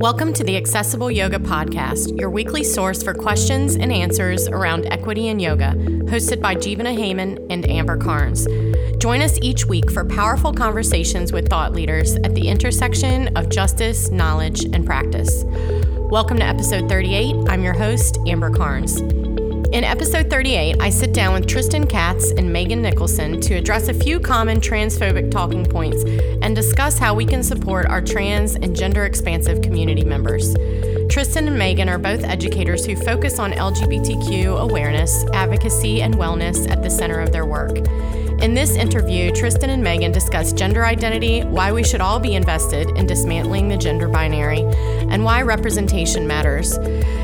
Welcome to the Accessible Yoga Podcast, your weekly source for questions and answers around equity in yoga, hosted by Jivana Heyman and Amber Carnes. Join us each week for powerful conversations with thought leaders at the intersection of justice, knowledge, and practice. Welcome to episode 38. I'm your host, Amber Carnes. In episode 38, I sit down with Tristan Katz and Megan Nicholson to address a few common transphobic talking points and discuss how we can support our trans and gender expansive community members. Tristan and Megan are both educators who focus on LGBTQ awareness, advocacy, and wellness at the center of their work. In this interview, Tristan and Megan discuss gender identity, why we should all be invested in dismantling the gender binary, and why representation matters.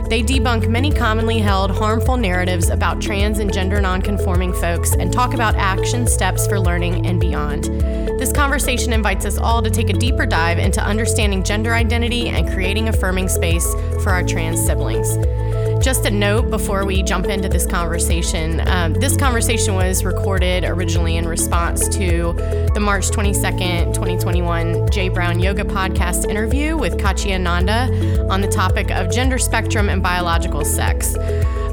They debunk many commonly held harmful narratives about trans and gender nonconforming folks and talk about action steps for learning and beyond. This conversation invites us all to take a deeper dive into understanding gender identity and creating affirming space for our trans siblings. Just a note before we jump into this conversation um, this conversation was recorded originally in response to the March 22nd, 2021 J. Brown Yoga podcast interview with Kachi Ananda on the topic of gender spectrum and biological sex.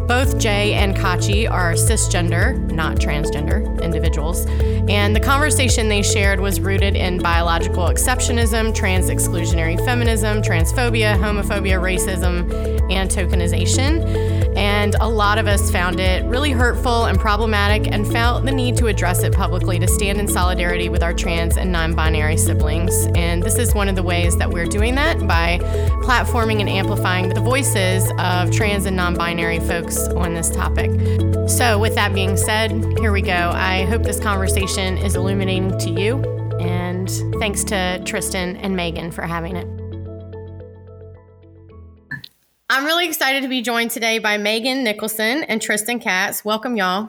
Both Jay and Kachi are cisgender, not transgender, individuals, and the conversation they shared was rooted in biological exceptionism, trans exclusionary feminism, transphobia, homophobia, racism, and tokenization. And a lot of us found it really hurtful and problematic and felt the need to address it publicly to stand in solidarity with our trans and non binary siblings. And this is one of the ways that we're doing that by platforming and amplifying the voices of trans and non binary folks on this topic. So, with that being said, here we go. I hope this conversation is illuminating to you. And thanks to Tristan and Megan for having it. I'm really excited to be joined today by Megan Nicholson and Tristan Katz. Welcome, y'all.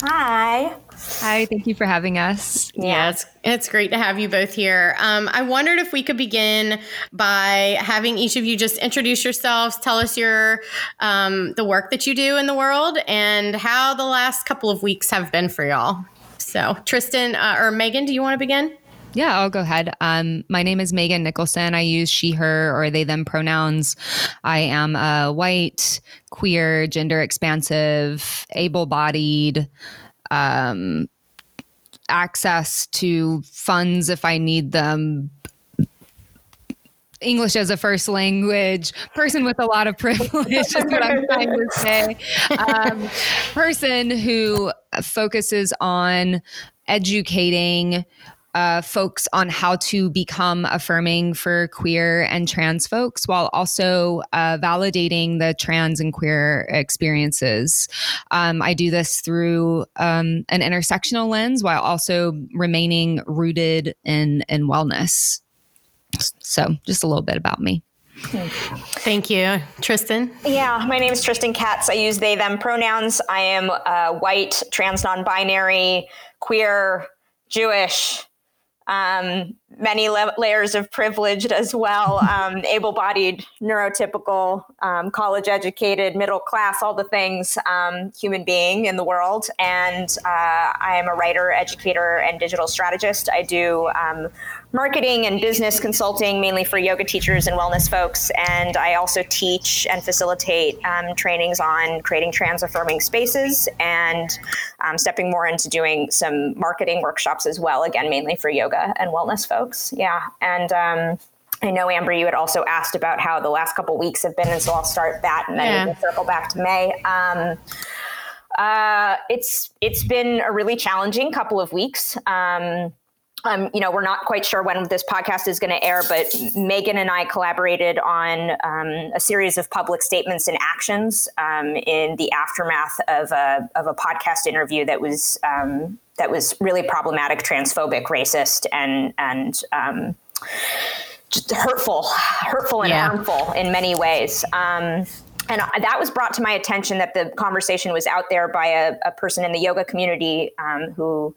Hi. Hi, thank you for having us. Yeah, yeah it's, it's great to have you both here. Um, I wondered if we could begin by having each of you just introduce yourselves, tell us your um, the work that you do in the world, and how the last couple of weeks have been for y'all. So, Tristan uh, or Megan, do you want to begin? Yeah, I'll go ahead. Um, my name is Megan Nicholson. I use she, her, or they, them pronouns. I am a white, queer, gender expansive, able bodied, um, access to funds if I need them. English as a first language, person with a lot of privilege is what I'm trying to say. Um, person who focuses on educating uh, folks on how to become affirming for queer and trans folks while also uh, validating the trans and queer experiences. Um, I do this through um, an intersectional lens while also remaining rooted in, in wellness. So, just a little bit about me. Thank you. Tristan? Yeah, my name is Tristan Katz. I use they, them pronouns. I am uh, white, trans, non binary, queer, Jewish, um, many le- layers of privileged as well, um, able bodied, neurotypical, um, college educated, middle class, all the things, um, human being in the world. And uh, I am a writer, educator, and digital strategist. I do um, marketing and business consulting mainly for yoga teachers and wellness folks. And I also teach and facilitate um, trainings on creating trans affirming spaces and um, stepping more into doing some marketing workshops as well, again, mainly for yoga and wellness folks. Yeah. And, um, I know Amber, you had also asked about how the last couple weeks have been, and so I'll start that and then yeah. we can circle back to May. Um, uh, it's it's been a really challenging couple of weeks. Um, um, you know, we're not quite sure when this podcast is going to air, but Megan and I collaborated on um, a series of public statements and actions um, in the aftermath of a of a podcast interview that was um, that was really problematic, transphobic, racist, and and um, just hurtful, hurtful and yeah. harmful in many ways um, and that was brought to my attention that the conversation was out there by a, a person in the yoga community um, who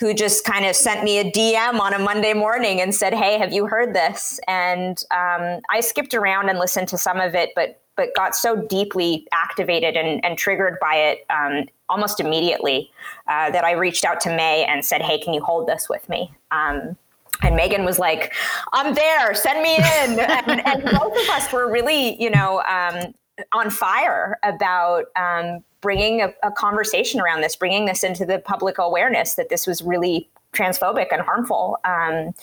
who just kind of sent me a DM on a Monday morning and said, "Hey, have you heard this?" And um, I skipped around and listened to some of it, but but got so deeply activated and, and triggered by it um, almost immediately uh, that I reached out to May and said, "Hey, can you hold this with me?" Um, and Megan was like, I'm there, send me in. and, and, both of us were really, you know, um, on fire about um, bringing a, a, conversation around this, bringing this into the public awareness that this was really transphobic and harmful. Um,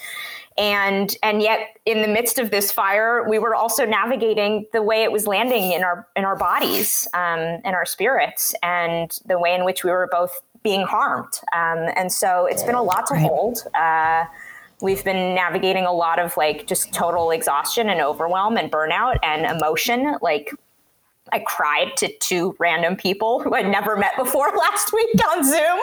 and and yet, in the midst of this fire, we were also navigating the way it was landing in our in our bodies, um, in our spirits, and the way in which we were both being harmed. Um, and so, it's been a lot to right. hold. Uh, we've been navigating a lot of like just total exhaustion and overwhelm and burnout and emotion like I cried to two random people who I'd never met before last week on Zoom.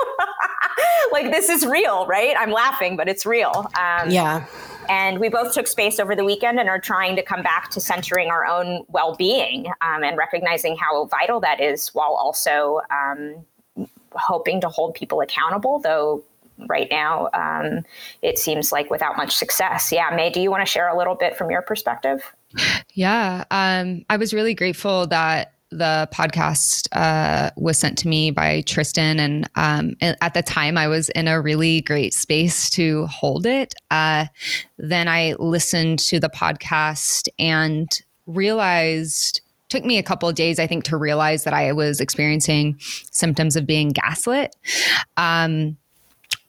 like, this is real, right? I'm laughing, but it's real. Um, yeah. And we both took space over the weekend and are trying to come back to centering our own well being um, and recognizing how vital that is while also um, hoping to hold people accountable, though right now, um, it seems like without much success. Yeah, May, do you want to share a little bit from your perspective? Yeah, um, I was really grateful that the podcast uh, was sent to me by Tristan. And um, at the time, I was in a really great space to hold it. Uh, then I listened to the podcast and realized took me a couple of days i think to realize that i was experiencing symptoms of being gaslit um,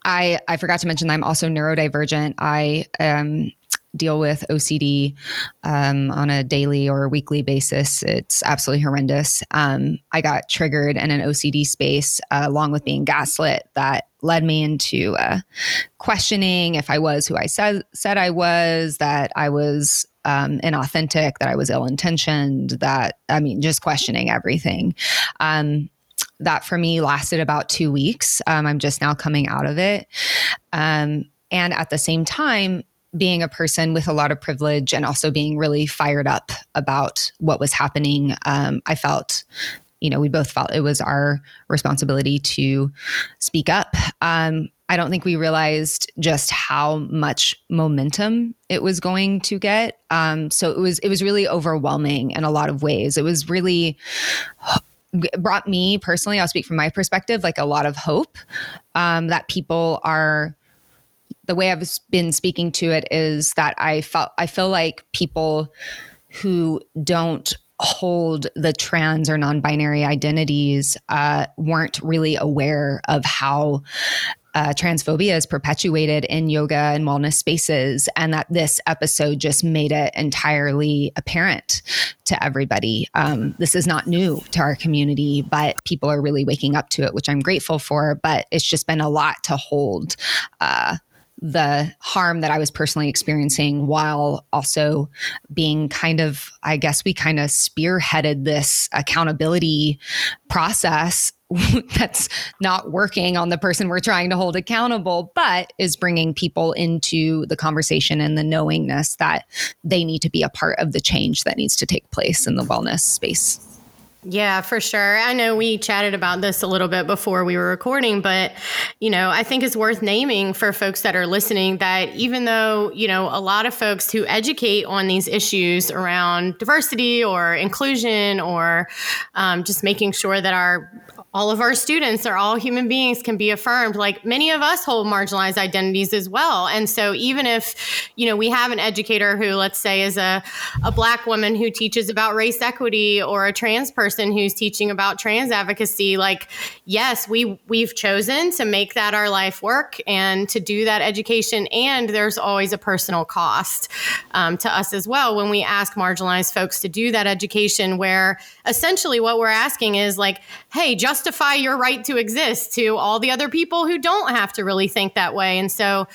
I I forgot to mention I'm also neurodivergent. I um, deal with OCD um, on a daily or weekly basis. It's absolutely horrendous. Um, I got triggered in an OCD space uh, along with being gaslit that led me into uh, questioning if I was who I said said I was, that I was um, inauthentic, that I was ill intentioned, that I mean, just questioning everything. Um, that for me lasted about two weeks. Um, I'm just now coming out of it. Um, and at the same time, being a person with a lot of privilege and also being really fired up about what was happening, um, I felt, you know, we both felt it was our responsibility to speak up. Um, I don't think we realized just how much momentum it was going to get. Um, so it was it was really overwhelming in a lot of ways. It was really brought me personally, I'll speak from my perspective, like a lot of hope um, that people are. The way I've been speaking to it is that I felt I feel like people who don't hold the trans or non-binary identities uh, weren't really aware of how uh, transphobia is perpetuated in yoga and wellness spaces, and that this episode just made it entirely apparent to everybody. Um, this is not new to our community, but people are really waking up to it, which I'm grateful for. But it's just been a lot to hold. Uh, the harm that I was personally experiencing while also being kind of, I guess we kind of spearheaded this accountability process that's not working on the person we're trying to hold accountable, but is bringing people into the conversation and the knowingness that they need to be a part of the change that needs to take place in the wellness space. Yeah, for sure. I know we chatted about this a little bit before we were recording, but you know, I think it's worth naming for folks that are listening that even though, you know, a lot of folks who educate on these issues around diversity or inclusion or um, just making sure that our all of our students are all human beings can be affirmed like many of us hold marginalized identities as well and so even if you know we have an educator who let's say is a, a black woman who teaches about race equity or a trans person who's teaching about trans advocacy like yes we we've chosen to make that our life work and to do that education and there's always a personal cost um, to us as well when we ask marginalized folks to do that education where essentially what we're asking is like hey justify your right to exist to all the other people who don't have to really think that way. And so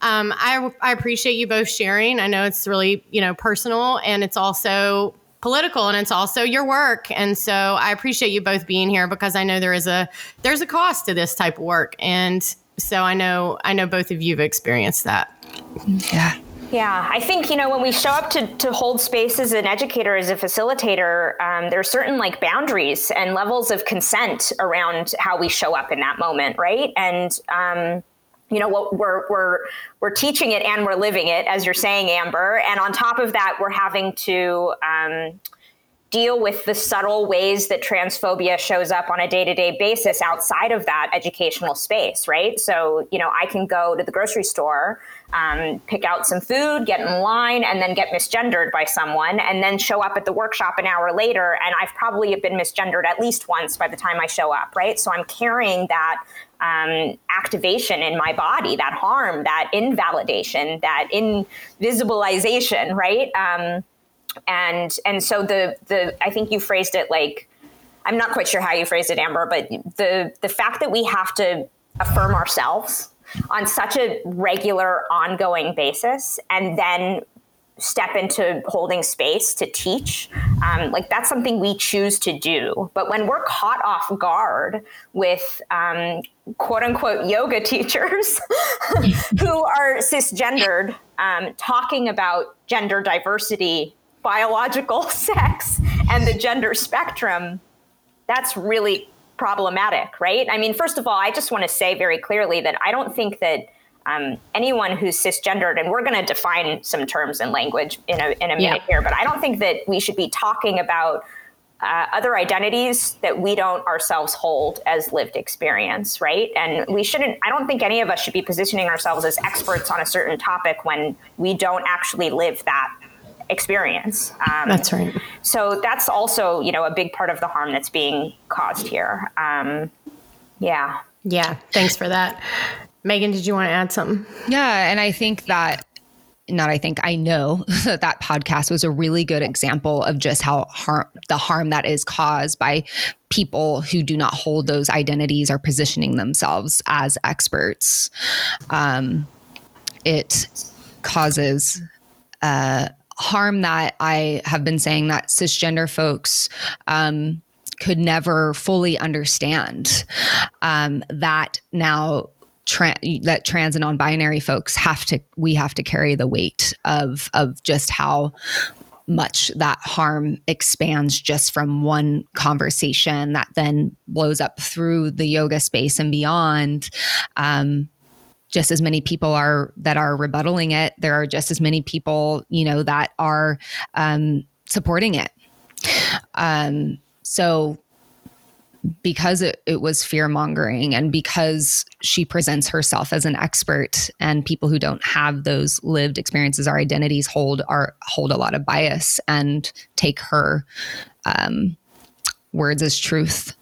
um, I, I appreciate you both sharing. I know it's really, you know, personal and it's also political and it's also your work. And so i appreciate you both being here because i know there is a there's a cost to this type of work. And so i know i know both of you have experienced that. Yeah. Yeah, I think you know when we show up to to hold space as an educator, as a facilitator, um, there are certain like boundaries and levels of consent around how we show up in that moment, right? And um, you know what we're we're we're teaching it and we're living it, as you're saying, Amber. And on top of that, we're having to. Um, deal with the subtle ways that transphobia shows up on a day-to-day basis outside of that educational space right so you know i can go to the grocery store um, pick out some food, get in line, and then get misgendered by someone, and then show up at the workshop an hour later. And I've probably been misgendered at least once by the time I show up, right? So I'm carrying that um, activation in my body, that harm, that invalidation, that invisibilization, right? Um, and and so the the I think you phrased it like I'm not quite sure how you phrased it, Amber, but the the fact that we have to affirm ourselves on such a regular, ongoing basis, and then step into holding space to teach um, like that's something we choose to do but when we're caught off guard with um, quote unquote yoga teachers who are cisgendered um, talking about gender diversity biological sex and the gender spectrum that's really problematic, right? I mean, first of all, I just want to say very clearly that I don't think that um, anyone who's cisgendered, and we're going to define some terms and language in a, in a minute yeah. here, but I don't think that we should be talking about uh, other identities that we don't ourselves hold as lived experience, right? And we shouldn't, I don't think any of us should be positioning ourselves as experts on a certain topic when we don't actually live that experience. Um, that's right. So that's also, you know, a big part of the harm that's being caused here. Um, yeah. Yeah. Thanks for that. Megan, did you want to add something? Yeah. And I think that not I think I know that that podcast was a really good example of just how harm the harm that is caused by people who do not hold those identities or positioning themselves as experts. Um, it causes uh, harm that I have been saying that cisgender folks um, could never fully understand. Um, that now That trans and non-binary folks have to we have to carry the weight of of just how much that harm expands just from one conversation that then blows up through the yoga space and beyond um, just as many people are that are rebuttaling it. There are just as many people, you know, that are um, supporting it. Um, so because it, it was fear mongering and because she presents herself as an expert and people who don't have those lived experiences our identities hold are hold a lot of bias and take her um, words as truth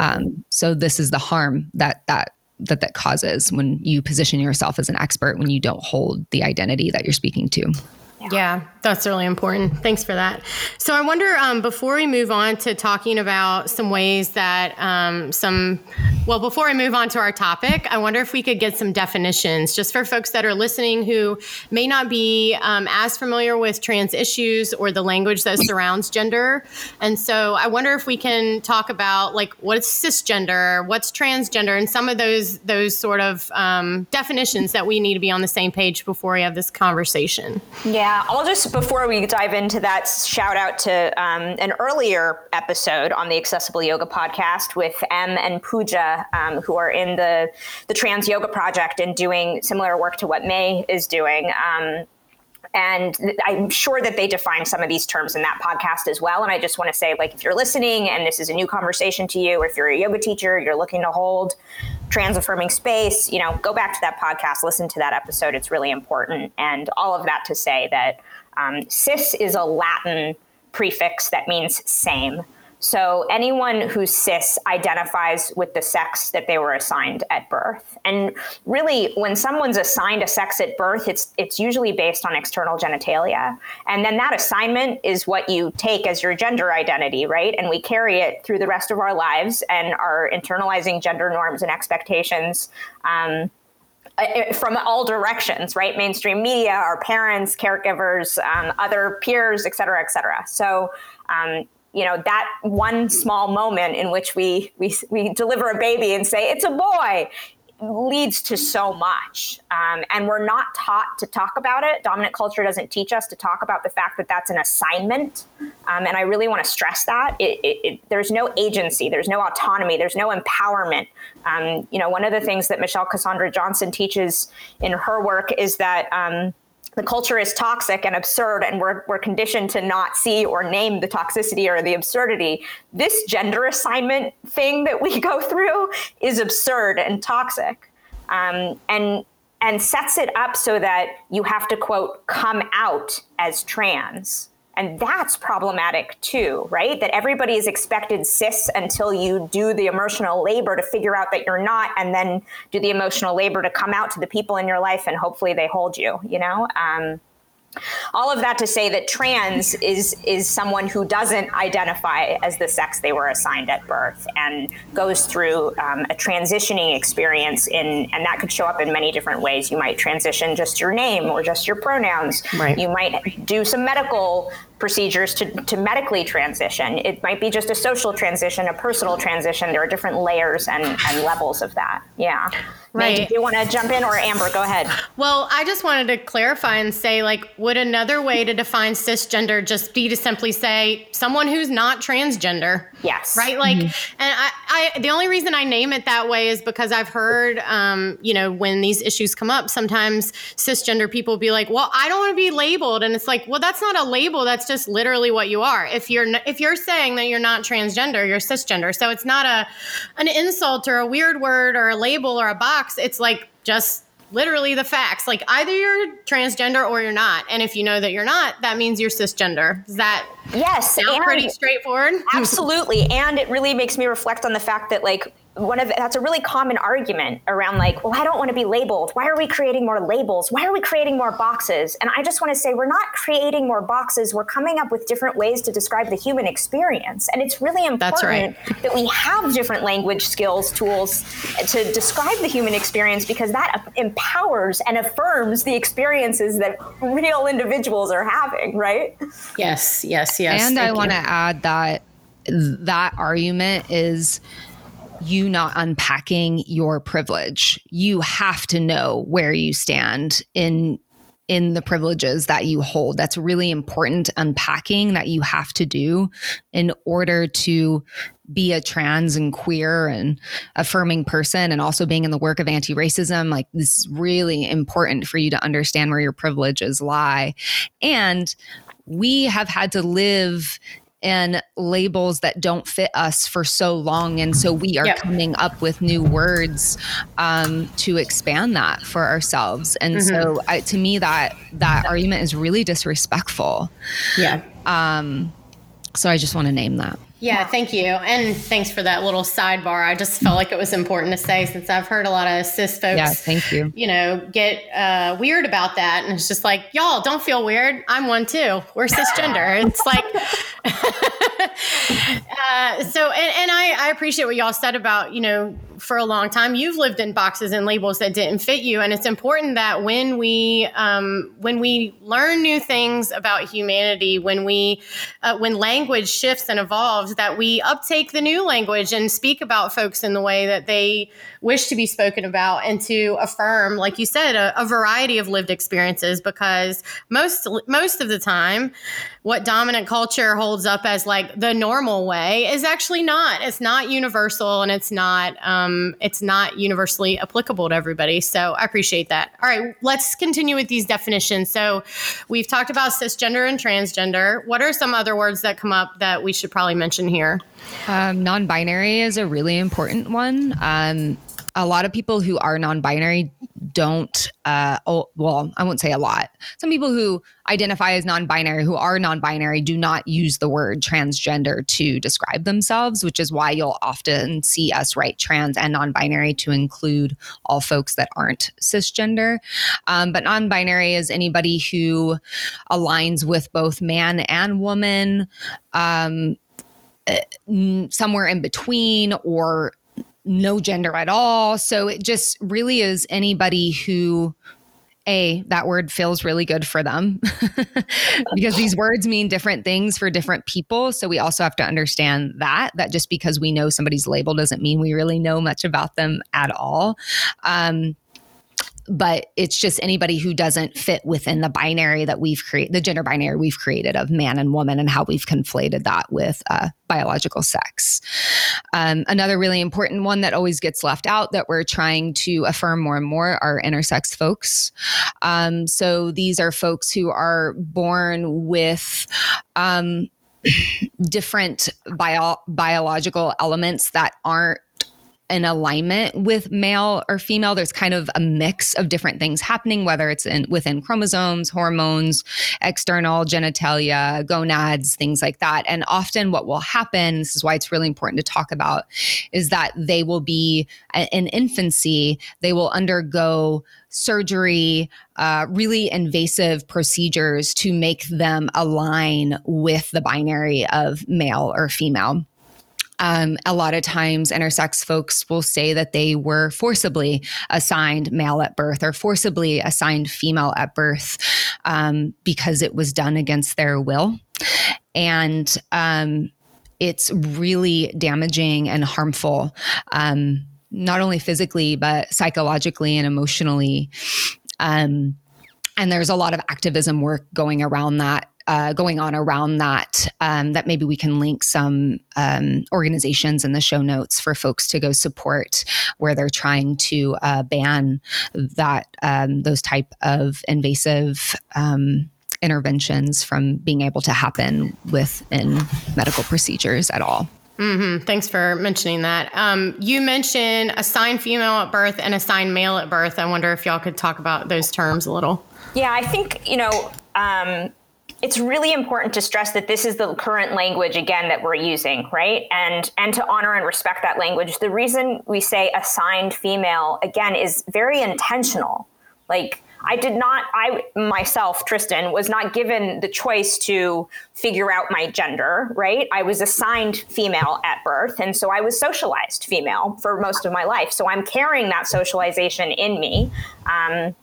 um, so this is the harm that that that that causes when you position yourself as an expert when you don't hold the identity that you're speaking to. Yeah. yeah. That's really important. Thanks for that. So, I wonder um, before we move on to talking about some ways that um, some, well, before I move on to our topic, I wonder if we could get some definitions just for folks that are listening who may not be um, as familiar with trans issues or the language that surrounds gender. And so, I wonder if we can talk about like what's cisgender, what's transgender, and some of those those sort of um, definitions that we need to be on the same page before we have this conversation. Yeah. I'll just, before we dive into that, shout out to um, an earlier episode on the Accessible Yoga podcast with M and Pooja, um, who are in the, the Trans Yoga Project and doing similar work to what May is doing. Um, and I'm sure that they define some of these terms in that podcast as well. And I just want to say, like, if you're listening and this is a new conversation to you, or if you're a yoga teacher, you're looking to hold trans affirming space, you know, go back to that podcast, listen to that episode. It's really important. And all of that to say that um, cis is a Latin prefix that means same. So anyone who cis identifies with the sex that they were assigned at birth. And really, when someone's assigned a sex at birth, it's it's usually based on external genitalia. And then that assignment is what you take as your gender identity, right? And we carry it through the rest of our lives and are internalizing gender norms and expectations. Um, from all directions, right? Mainstream media, our parents, caregivers, um, other peers, et cetera, et cetera. So, um, you know that one small moment in which we we we deliver a baby and say it's a boy leads to so much um, and we're not taught to talk about it. Dominant culture doesn't teach us to talk about the fact that that's an assignment um, and i really want to stress that. It, it, it, there's no agency there's no autonomy there's no empowerment. Um, you know one of the things that michelle cassandra johnson teaches in her work is that um, the culture is toxic and absurd and we're, we're conditioned to not see or name the toxicity or the absurdity this gender assignment thing that we go through is absurd and toxic. Um, and and sets it up so that you have to quote come out as trans and that's problematic too, right? That everybody is expected cis until you do the emotional labor to figure out that you're not, and then do the emotional labor to come out to the people in your life, and hopefully they hold you, you know? Um, all of that to say that trans is is someone who doesn't identify as the sex they were assigned at birth and goes through um, a transitioning experience in and that could show up in many different ways you might transition just your name or just your pronouns right. you might do some medical procedures to, to medically transition. It might be just a social transition, a personal transition. There are different layers and, and levels of that. Yeah. Right. do you want to jump in or Amber, go ahead. Well, I just wanted to clarify and say, like, would another way to define cisgender just be to simply say someone who's not transgender? Yes. Right. Like, mm-hmm. and I, I, the only reason I name it that way is because I've heard, um, you know, when these issues come up, sometimes cisgender people be like, well, I don't want to be labeled. And it's like, well, that's not a label. That's just literally what you are. If you're if you're saying that you're not transgender, you're cisgender. So it's not a an insult or a weird word or a label or a box. It's like just literally the facts. Like either you're transgender or you're not. And if you know that you're not, that means you're cisgender. Does that yes, sound pretty straightforward? Absolutely. and it really makes me reflect on the fact that like one of that's a really common argument around like well i don't want to be labeled. Why are we creating more labels? Why are we creating more boxes? And i just want to say we're not creating more boxes. We're coming up with different ways to describe the human experience. And it's really important right. that we have different language skills tools to describe the human experience because that empowers and affirms the experiences that real individuals are having right? Yes yes yes. And i want to add that that argument is you not unpacking your privilege. You have to know where you stand in in the privileges that you hold. That's really important unpacking that you have to do in order to be a trans and queer and affirming person and also being in the work of anti-racism like this is really important for you to understand where your privileges lie and we have had to live and labels that don't fit us for so long. And so we are yep. coming up with new words um, to expand that for ourselves. And mm-hmm. so I, to me, that that argument is really disrespectful. Yeah. Um, so I just want to name that. Yeah, thank you. And thanks for that little sidebar. I just felt like it was important to say since I've heard a lot of cis folks, yeah, thank you. you know, get uh, weird about that. And it's just like, y'all don't feel weird. I'm one too. We're cisgender. it's like, uh, so, and, and I, I appreciate what y'all said about, you know, for a long time you've lived in boxes and labels that didn't fit you. And it's important that when we um, when we learn new things about humanity when we uh, when language shifts and evolves that we uptake the new language and speak about folks in the way that they wish to be spoken about and to affirm like you said a, a variety of lived experiences because most most of the time what dominant culture holds up as like the normal way is actually not. It's not universal and it's not um, it's not universally applicable to everybody. So I appreciate that. All right, let's continue with these definitions. So we've talked about cisgender and transgender. What are some other words that come up that we should probably mention here? Um, non-binary is a really important one. Um, a lot of people who are non-binary don't uh oh, well i won't say a lot. Some people who identify as non-binary who are non-binary do not use the word transgender to describe themselves which is why you'll often see us write trans and non-binary to include all folks that aren't cisgender. Um, but non-binary is anybody who aligns with both man and woman um, eh, somewhere in between or no gender at all. So it just really is anybody who a that word feels really good for them. Because these words mean different things for different people. So we also have to understand that that just because we know somebody's label doesn't mean we really know much about them at all. Um, but it's just anybody who doesn't fit within the binary that we've created, the gender binary we've created of man and woman, and how we've conflated that with uh, biological sex. Um, another really important one that always gets left out that we're trying to affirm more and more are intersex folks. Um, so these are folks who are born with. Um, different bio- biological elements that aren't in alignment with male or female. There's kind of a mix of different things happening, whether it's in within chromosomes, hormones, external genitalia, gonads, things like that. And often what will happen, this is why it's really important to talk about, is that they will be in infancy, they will undergo surgery, uh, really invasive procedures to make them align with the binary of male or female. Um, a lot of times, intersex folks will say that they were forcibly assigned male at birth or forcibly assigned female at birth um, because it was done against their will. And um, it's really damaging and harmful. Um, not only physically but psychologically and emotionally um, and there's a lot of activism work going around that uh, going on around that um, that maybe we can link some um, organizations in the show notes for folks to go support where they're trying to uh, ban that um, those type of invasive um, interventions from being able to happen within medical procedures at all. Mm-hmm. Thanks for mentioning that. Um, you mentioned assigned female at birth and assigned male at birth. I wonder if y'all could talk about those terms a little. Yeah, I think, you know, um, it's really important to stress that this is the current language again that we're using right and and to honor and respect that language the reason we say assigned female again is very intentional like I did not, I myself, Tristan, was not given the choice to figure out my gender, right? I was assigned female at birth. And so I was socialized female for most of my life. So I'm carrying that socialization in me. Um,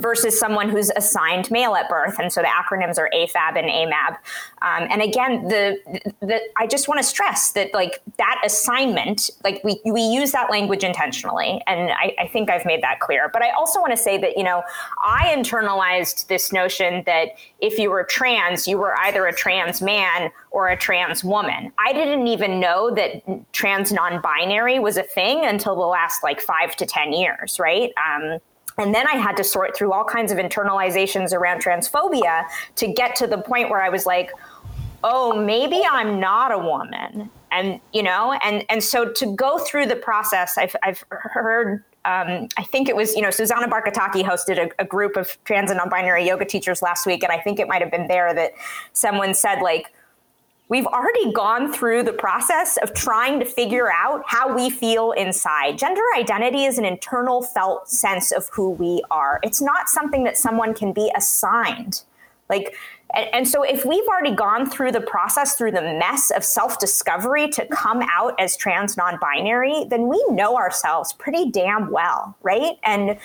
versus someone who's assigned male at birth. And so the acronyms are AFAB and AMAB. Um, and again, the, the I just want to stress that like that assignment, like we, we use that language intentionally. And I, I think I've made that clear. But I also want to say that, you know, I internalized this notion that if you were trans, you were either a trans man or a trans woman. I didn't even know that trans non binary was a thing until the last like five to 10 years, right? Um, and then I had to sort through all kinds of internalizations around transphobia to get to the point where I was like, oh, maybe I'm not a woman. And, you know, and, and so to go through the process, I've, I've heard um, I think it was, you know, Susanna Barkataki hosted a, a, group of trans and non-binary yoga teachers last week, and I think it might have been there that someone said like, we've already gone through the process of trying to figure out how we feel inside. Gender identity is an internal felt sense of who we are. It's not something that someone can be assigned. Like, and, and so if we've already gone through the process, through the mess of self discovery to come out as trans non binary, then we know ourselves pretty damn well, right? And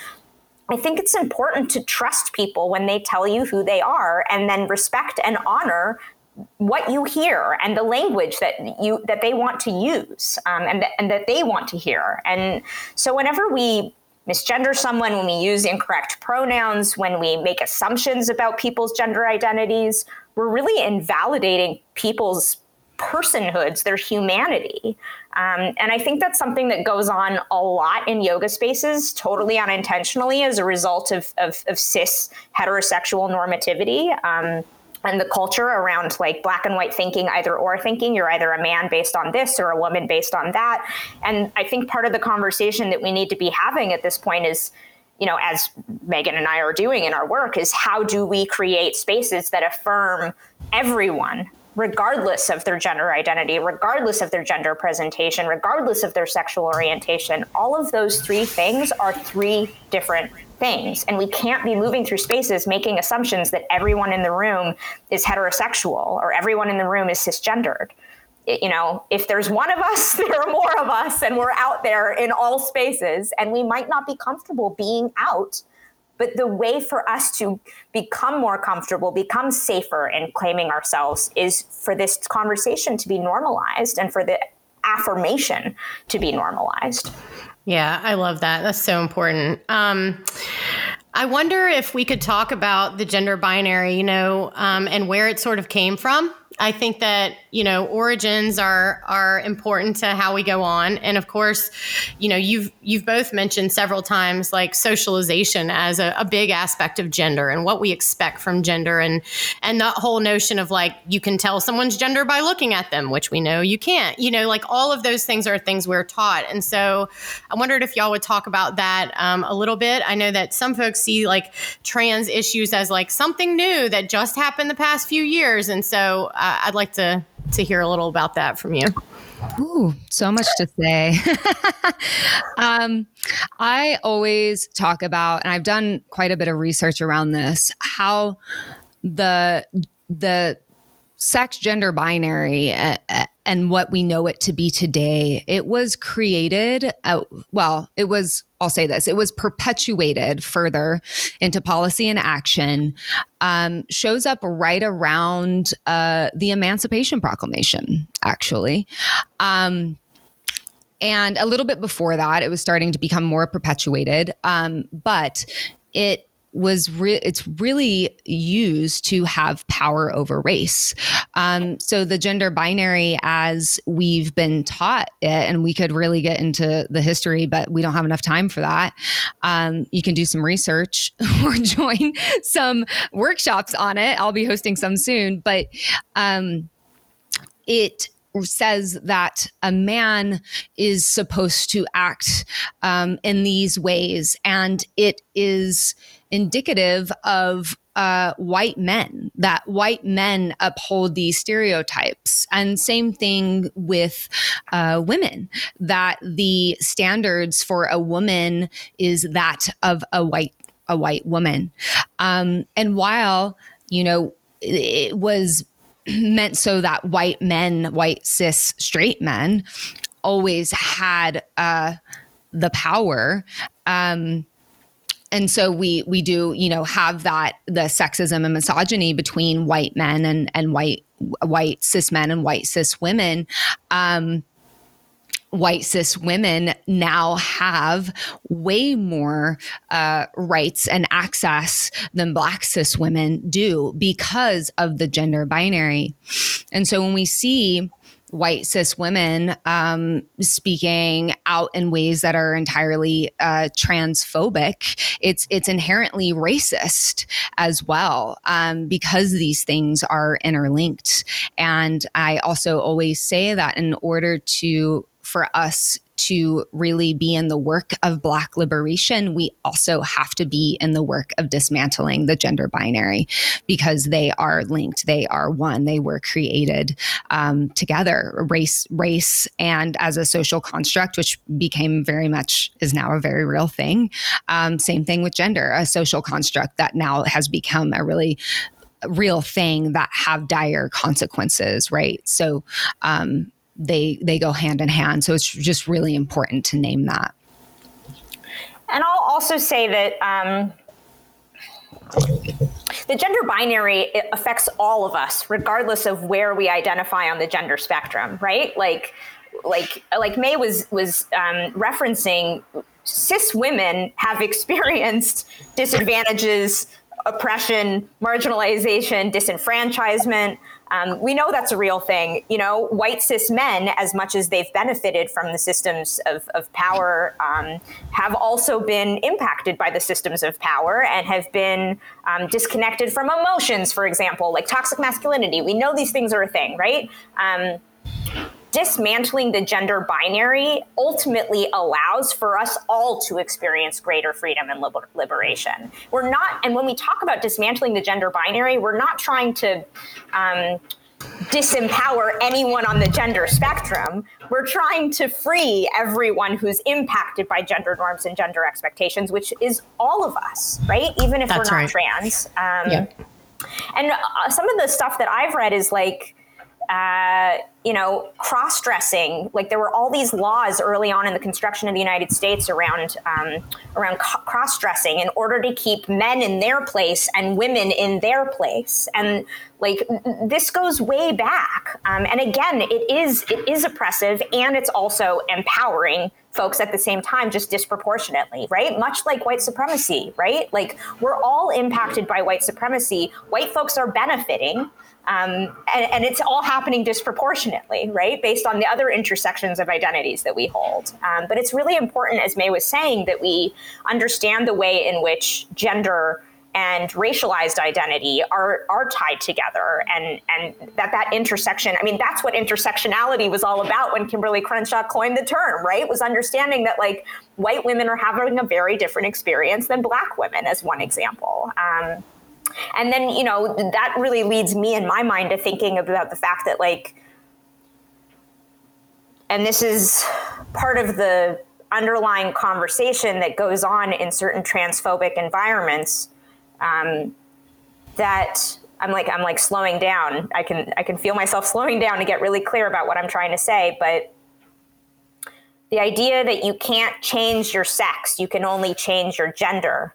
I think it's important to trust people when they tell you who they are and then respect and honor what you hear and the language that you that they want to use um, and, and that they want to hear. And so whenever we misgender someone when we use incorrect pronouns when we make assumptions about people's gender identities we're really invalidating people's personhoods their humanity. Um, and i think that's something that goes on a lot in yoga spaces totally unintentionally as a result of, of, of cis heterosexual normativity. Um, and the culture around like black and white thinking, either or thinking. You're either a man based on this or a woman based on that. And I think part of the conversation that we need to be having at this point is, you know, as Megan and I are doing in our work, is how do we create spaces that affirm everyone regardless of their gender identity, regardless of their gender presentation, regardless of their sexual orientation. All of those three things are three different things. And we can't be moving through spaces making assumptions that everyone in the room is heterosexual or everyone in the room is cisgendered. You know, if there's one of us, there are more of us, and we're out there in all spaces, and we might not be comfortable being out. But the way for us to become more comfortable, become safer in claiming ourselves is for this conversation to be normalized and for the affirmation to be normalized. Yeah, I love that. That's so important. Um, I wonder if we could talk about the gender binary, you know, um, and where it sort of came from. I think that you know origins are are important to how we go on, and of course, you know you've you've both mentioned several times like socialization as a, a big aspect of gender and what we expect from gender, and and that whole notion of like you can tell someone's gender by looking at them, which we know you can't. You know, like all of those things are things we're taught, and so I wondered if y'all would talk about that um, a little bit. I know that some folks see like trans issues as like something new that just happened the past few years, and so uh, I'd like to to hear a little about that from you. Ooh, so much to say. um, I always talk about, and I've done quite a bit of research around this, how the the sex gender binary uh, uh, and what we know it to be today it was created uh, well it was i'll say this it was perpetuated further into policy and action um, shows up right around uh, the emancipation proclamation actually. Um, and a little bit before that it was starting to become more perpetuated. Um, but it was re- it's really used to have power over race. Um, so the gender binary, as we've been taught it, and we could really get into the history, but we don't have enough time for that. Um, you can do some research or join some workshops on it. I'll be hosting some soon, but um, it says that a man is supposed to act um, in these ways, and it is indicative of uh, white men, that white men uphold these stereotypes. And same thing with uh, women, that the standards for a woman is that of a white a white woman. Um, and while you know it was meant so that white men, white cis straight men, always had uh, the power. Um, and so we we do you know have that the sexism and misogyny between white men and and white white cis men and white cis women um, white cis women now have way more uh, rights and access than black cis women do because of the gender binary and so when we see white cis women um, speaking out in ways that are entirely uh, transphobic, it's it's inherently racist as well um, because these things are interlinked. And I also always say that in order to for us to really be in the work of Black liberation, we also have to be in the work of dismantling the gender binary because they are linked. They are one. They were created um, together, race, race, and as a social construct, which became very much is now a very real thing. Um, same thing with gender, a social construct that now has become a really real thing that have dire consequences, right? So, um, they they go hand in hand. So it's just really important to name that. And I'll also say that um, the gender binary affects all of us, regardless of where we identify on the gender spectrum, right? Like, like, like May was was um, referencing. Cis women have experienced disadvantages, oppression, marginalization, disenfranchisement. Um, we know that's a real thing. You know, white cis men, as much as they've benefited from the systems of, of power, um, have also been impacted by the systems of power and have been um, disconnected from emotions, for example, like toxic masculinity. We know these things are a thing, right? Dismantling the gender binary ultimately allows for us all to experience greater freedom and liber- liberation. We're not, and when we talk about dismantling the gender binary, we're not trying to um, disempower anyone on the gender spectrum. We're trying to free everyone who's impacted by gender norms and gender expectations, which is all of us, right? Even if That's we're not right. trans. Um, yeah. And uh, some of the stuff that I've read is like, you know, cross dressing. Like there were all these laws early on in the construction of the United States around um, around co- cross dressing in order to keep men in their place and women in their place. And like this goes way back. Um, and again, it is it is oppressive and it's also empowering folks at the same time just disproportionately right much like white supremacy right like we're all impacted by white supremacy white folks are benefiting Um, and, and, it's all happening disproportionately, right, based on the other intersections of identities that we hold. Um, but it's really important, as May was saying, that we understand the way in which gender and racialized identity are are tied together and and that that intersection i mean that's what intersectionality was all about when kimberlé crenshaw coined the term right? Was understanding that like white women are having a very different experience than black women as one example. Um, and then you know that really leads me in my mind to thinking about the fact that like and this is part of the underlying conversation that goes on in certain transphobic environments um, that I'm like I'm like slowing down. I can I can feel myself slowing down to get really clear about what I'm trying to say, but the idea that you can't change your sex, you can only change your gender.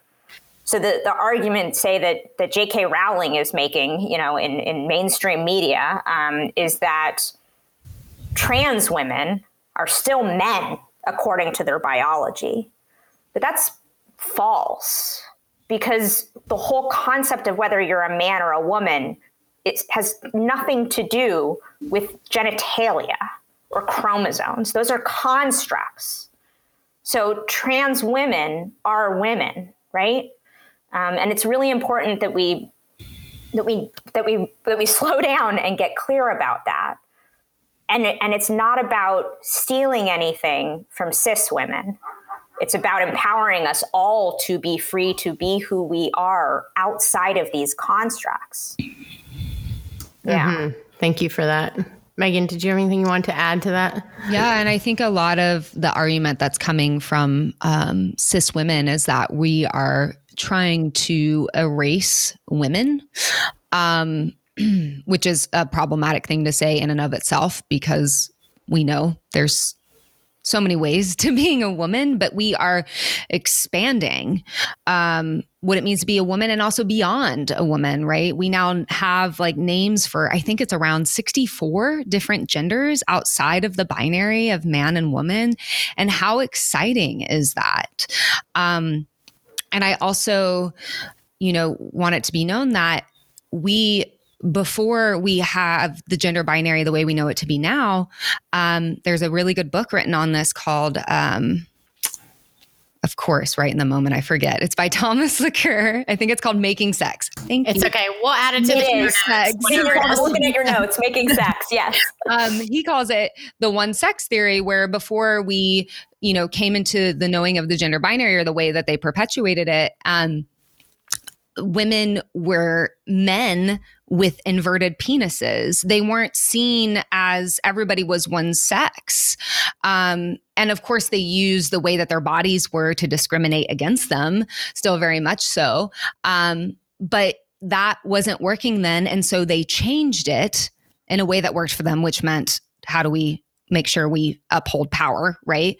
So the, the argument, say that that J.K. Rowling is making, you know, in, in mainstream media, um, is that trans women are still men according to their biology, but that's false because the whole concept of whether you're a man or a woman it has nothing to do with genitalia or chromosomes. Those are constructs. So trans women are women right um, and it's really important that we that we that we that we slow down and get clear about that and and it's not about stealing anything from cis women it's about empowering us all to be free to be who we are outside of these constructs. Yeah. Mm-hmm. Thank you for that. Megan, did you have anything you want to add to that? Yeah, and I think a lot of the argument that's coming from um, cis women is that we are trying to erase women, um, which is a problematic thing to say in and of itself because we know there's so many ways to being a woman, but we are expanding um, what it means to be a woman and also beyond a woman, right? We now have like names for, I think it's around 64 different genders outside of the binary of man and woman. And how exciting is that? Um, and I also, you know, want it to be known that we before we have the gender binary the way we know it to be now, um, there's a really good book written on this called. Um, of course, right in the moment I forget. It's by Thomas Laqueur. I think it's called Making Sex. Thank it's you. okay. We'll add it to it the sex. I'm looking at your notes. Making sex. Yes. Um, he calls it the one sex theory, where before we, you know, came into the knowing of the gender binary or the way that they perpetuated it, um, women were men with inverted penises. They weren't seen as everybody was one sex. Um, and of course, they used the way that their bodies were to discriminate against them, still very much so. Um, but that wasn't working then. And so they changed it in a way that worked for them, which meant how do we make sure we uphold power, right?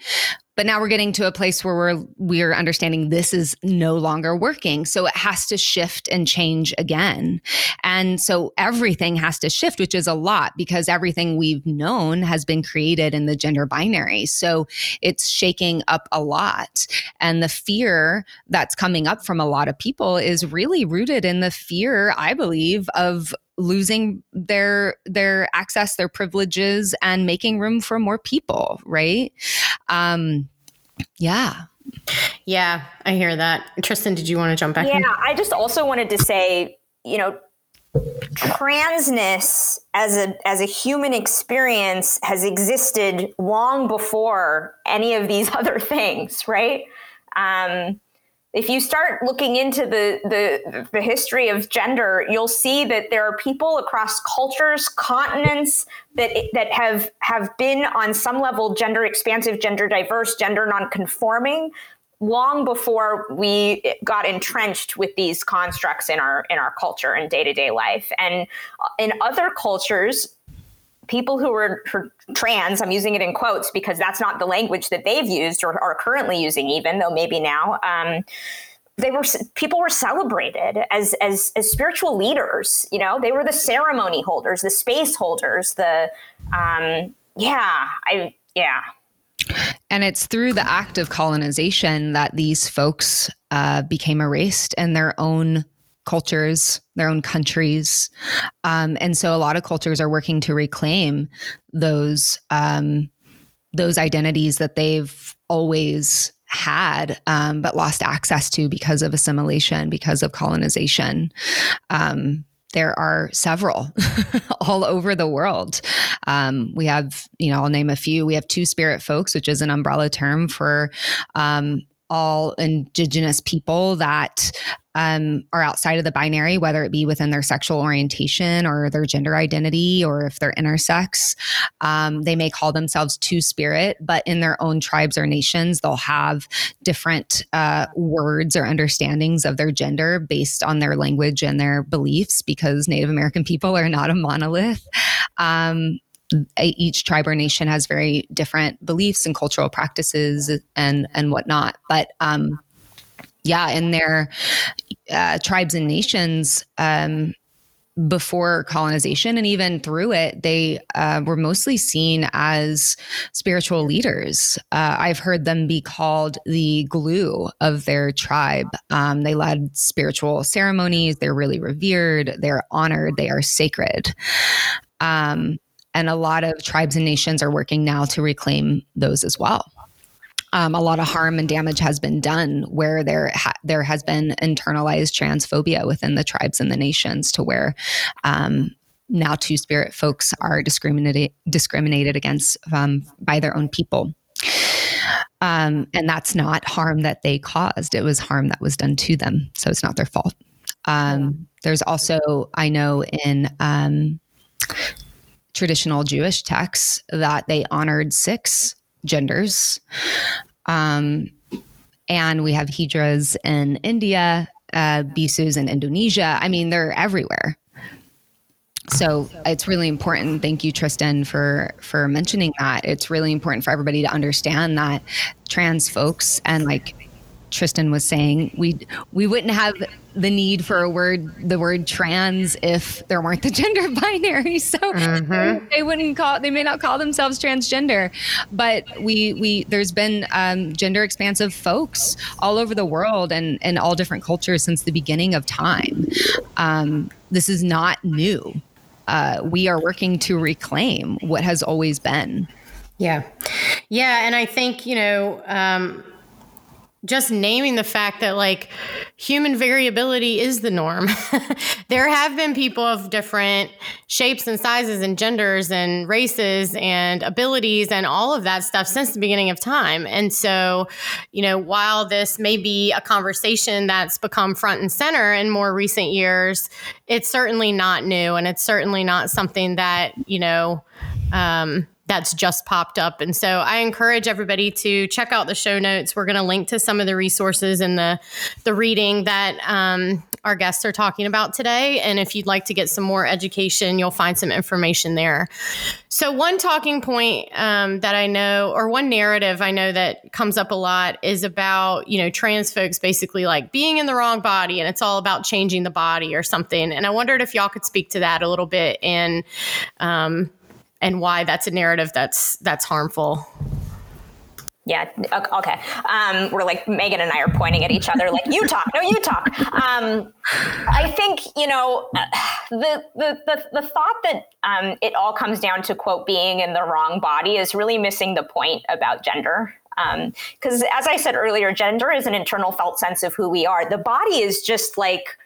But now we're getting to a place where we're we're understanding this is no longer working. So it has to shift and change again. And so everything has to shift, which is a lot because everything we've known has been created in the gender binary. So it's shaking up a lot. And the fear that's coming up from a lot of people is really rooted in the fear, I believe, of losing their their access their privileges and making room for more people right? Um yeah. Yeah i hear that. Tristan did you want to jump back yeah in? i just also wanted to say you know transness as a as a human experience has existed long before any of these other things right? Um if you start looking into the, the, the history of gender, you'll see that there are people across cultures, continents that that have have been on some level gender expansive, gender diverse, gender nonconforming long before we got entrenched with these constructs in our in our culture and day-to-day life. And in other cultures, people who were trans, I'm using it in quotes because that's not the language that they've used or are currently using, even though maybe now. Um, they were people were celebrated as as as spiritual leaders. You know, they were the ceremony holders, the space holders, the um, yeah, I yeah. And it's through the act of colonization that these folks uh, became erased and their own cultures, their own countries. Um, and so a lot of cultures are working to reclaim those um, those identities that they've always had um, but lost access to because of assimilation, because of colonization. Um, there are several all over the world. Um, we have, you know, I'll name a few. We have Two Spirit Folks, which is an umbrella term for um, all indigenous people that um, are outside of the binary, whether it be within their sexual orientation or their gender identity, or if they're intersex. Um, they may call themselves two spirit, but in their own tribes or nations, they'll have different uh, words or understandings of their gender based on their language and their beliefs because Native American people are not a monolith. Um, each tribe or nation has very different beliefs and cultural practices and and whatnot. But um, yeah, in their uh, tribes and nations. Um, before colonization and even through it, they uh, were mostly seen as spiritual leaders. Uh, I've heard them be called the glue of their tribe. Um, they led spiritual ceremonies, they're really revered, they're honored, they are sacred. Um, and a lot of tribes and nations are working now to reclaim those as well. Um, a lot of harm and damage has been done where there ha- there has been internalized transphobia within the tribes and the nations to where um, now two spirit folks are discriminated discriminated against um, by their own people. Um, and that's not harm that they caused; it was harm that was done to them. So it's not their fault. Um, there's also, I know, in um, traditional Jewish texts that they honored six genders. Um, and we have hijras in India, uh, bissus in Indonesia. I mean, they're everywhere. So it's really important. Thank you, Tristan, for for mentioning that. It's really important for everybody to understand that trans folks and like Tristan was saying, we we wouldn't have the need for a word, the word trans, if there weren't the gender binary. So mm-hmm. they wouldn't call, they may not call themselves transgender, but we we there's been um, gender expansive folks all over the world and in all different cultures since the beginning of time. Um, this is not new. Uh, we are working to reclaim what has always been. Yeah, yeah, and I think you know. Um, just naming the fact that like human variability is the norm. there have been people of different shapes and sizes and genders and races and abilities and all of that stuff since the beginning of time. And so, you know, while this may be a conversation that's become front and center in more recent years, it's certainly not new and it's certainly not something that, you know, um, that's just popped up. And so I encourage everybody to check out the show notes. We're going to link to some of the resources and the the reading that um, our guests are talking about today. And if you'd like to get some more education, you'll find some information there. So one talking point um, that I know, or one narrative I know that comes up a lot, is about you know trans folks basically like being in the wrong body, and it's all about changing the body or something. And I wondered if y'all could speak to that a little bit and um, and why that's a narrative that's that's harmful yeah. Okay. Um, we're like Megan and I are pointing at each other, like you talk, no, you talk. Um, I think you know the the the, the thought that um, it all comes down to quote being in the wrong body is really missing the point about gender. Because um, as I said earlier, gender is an internal felt sense of who we are. The body is just like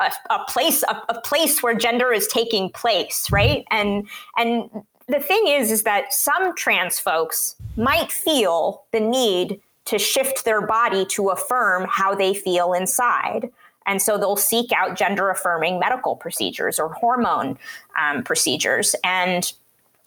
a, a place, a, a place where gender is taking place, right? And and the thing is, is that some trans folks might feel the need to shift their body to affirm how they feel inside. And so they'll seek out gender affirming medical procedures or hormone um, procedures. And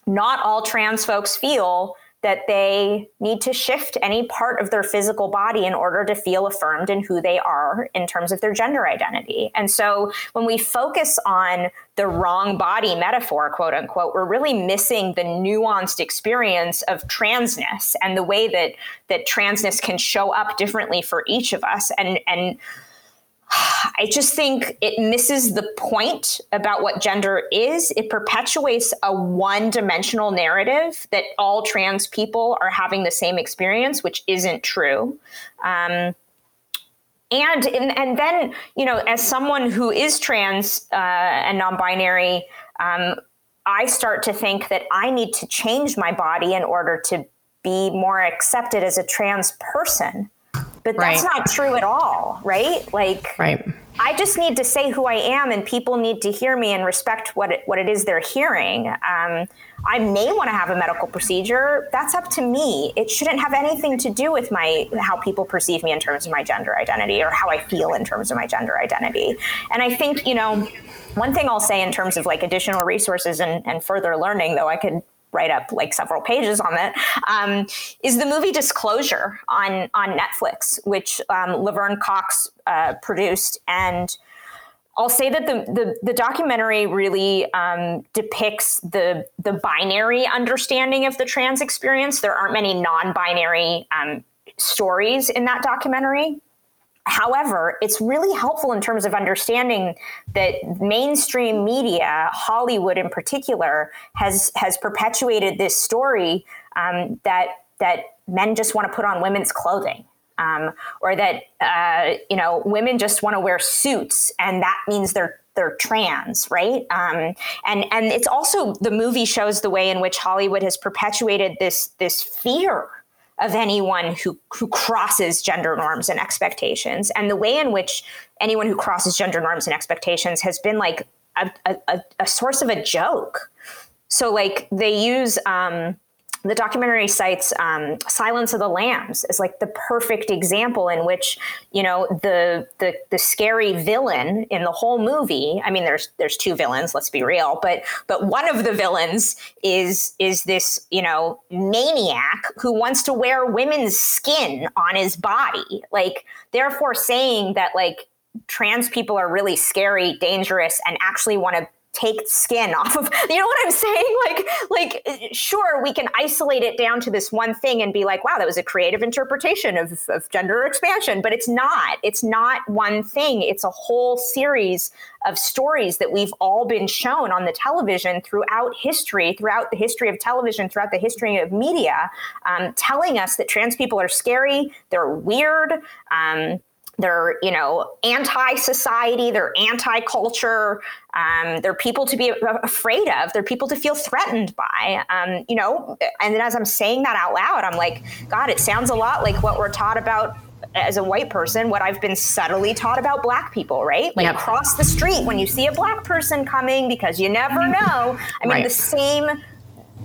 not all trans folks feel that they need to shift any part of their physical body in order to feel affirmed in who they are in terms of their gender identity. And so when we focus on the wrong body metaphor, quote unquote, we're really missing the nuanced experience of transness and the way that that transness can show up differently for each of us. And and I just think it misses the point about what gender is. It perpetuates a one dimensional narrative that all trans people are having the same experience, which isn't true. Um, and, and and then you know as someone who is trans uh, and non-binary um, i start to think that i need to change my body in order to be more accepted as a trans person but that's right. not true at all right like right I just need to say who I am, and people need to hear me and respect what it, what it is they're hearing. Um, I may want to have a medical procedure. That's up to me. It shouldn't have anything to do with my how people perceive me in terms of my gender identity or how I feel in terms of my gender identity. And I think you know, one thing I'll say in terms of like additional resources and, and further learning, though I could write up like several pages on it. Um, is the movie Disclosure on on Netflix, which um, Laverne Cox uh, produced, and I'll say that the the, the documentary really um, depicts the the binary understanding of the trans experience. There aren't many non-binary um, stories in that documentary. However, it's really helpful in terms of understanding that mainstream media, Hollywood in particular, has has perpetuated this story um, that that men just want to put on women's clothing, um, or that uh, you know women just want to wear suits, and that means they're they're trans, right? Um, and and it's also the movie shows the way in which Hollywood has perpetuated this this fear of anyone who who crosses gender norms and expectations and the way in which anyone who crosses gender norms and expectations has been like a, a, a source of a joke so like they use um, the documentary cites um, Silence of the Lambs as like the perfect example in which you know the the the scary villain in the whole movie. I mean, there's there's two villains. Let's be real, but but one of the villains is is this you know maniac who wants to wear women's skin on his body, like therefore saying that like trans people are really scary, dangerous, and actually want to take skin off of you know what i'm saying? Like like sure we can isolate it down to this one thing and be like wow that was a creative interpretation of, of gender expansion but it's not. It's not one thing. It's a whole series of stories that we've all been shown on the television throughout history throughout the history of television throughout the history of media um, telling us that trans people are scary they're weird um, they're you know anti-society they're anti-culture um, they're people to be afraid of they're people to feel threatened by um, you know and then as i'm saying that out loud i'm like god it sounds a lot like what we're taught about as a white person what i've been subtly taught about black people right like yep. across the street when you see a black person coming because you never know i mean right. the same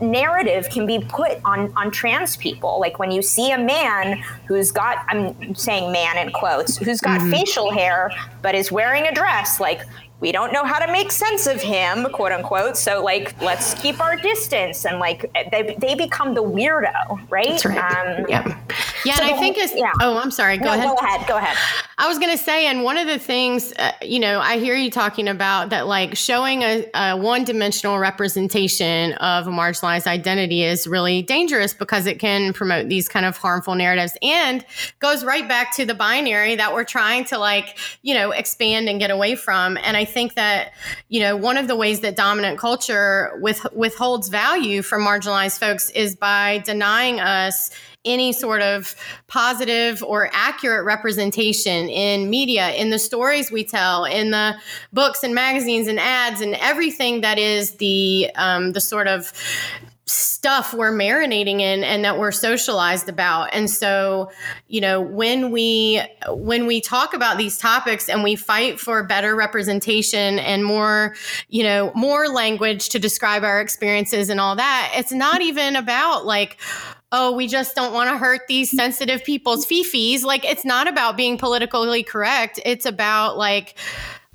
narrative can be put on on trans people like when you see a man who's got i'm saying man in quotes who's got mm-hmm. facial hair but is wearing a dress like we don't know how to make sense of him, quote unquote. So like, let's keep our distance, and like they, they become the weirdo, right? That's right. Um, yeah, yeah. So and I think it's. Yeah. Oh, I'm sorry. Go no, ahead. Go ahead. Go ahead. I was going to say, and one of the things, uh, you know, I hear you talking about that, like showing a, a one-dimensional representation of a marginalized identity is really dangerous because it can promote these kind of harmful narratives, and goes right back to the binary that we're trying to like, you know, expand and get away from. And I think that you know one of the ways that dominant culture with, withholds value from marginalized folks is by denying us any sort of positive or accurate representation in media, in the stories we tell, in the books and magazines and ads, and everything that is the um, the sort of stuff we're marinating in and that we're socialized about and so you know when we when we talk about these topics and we fight for better representation and more you know more language to describe our experiences and all that it's not even about like oh, we just don't want to hurt these sensitive people's fifis. Like, it's not about being politically correct. It's about like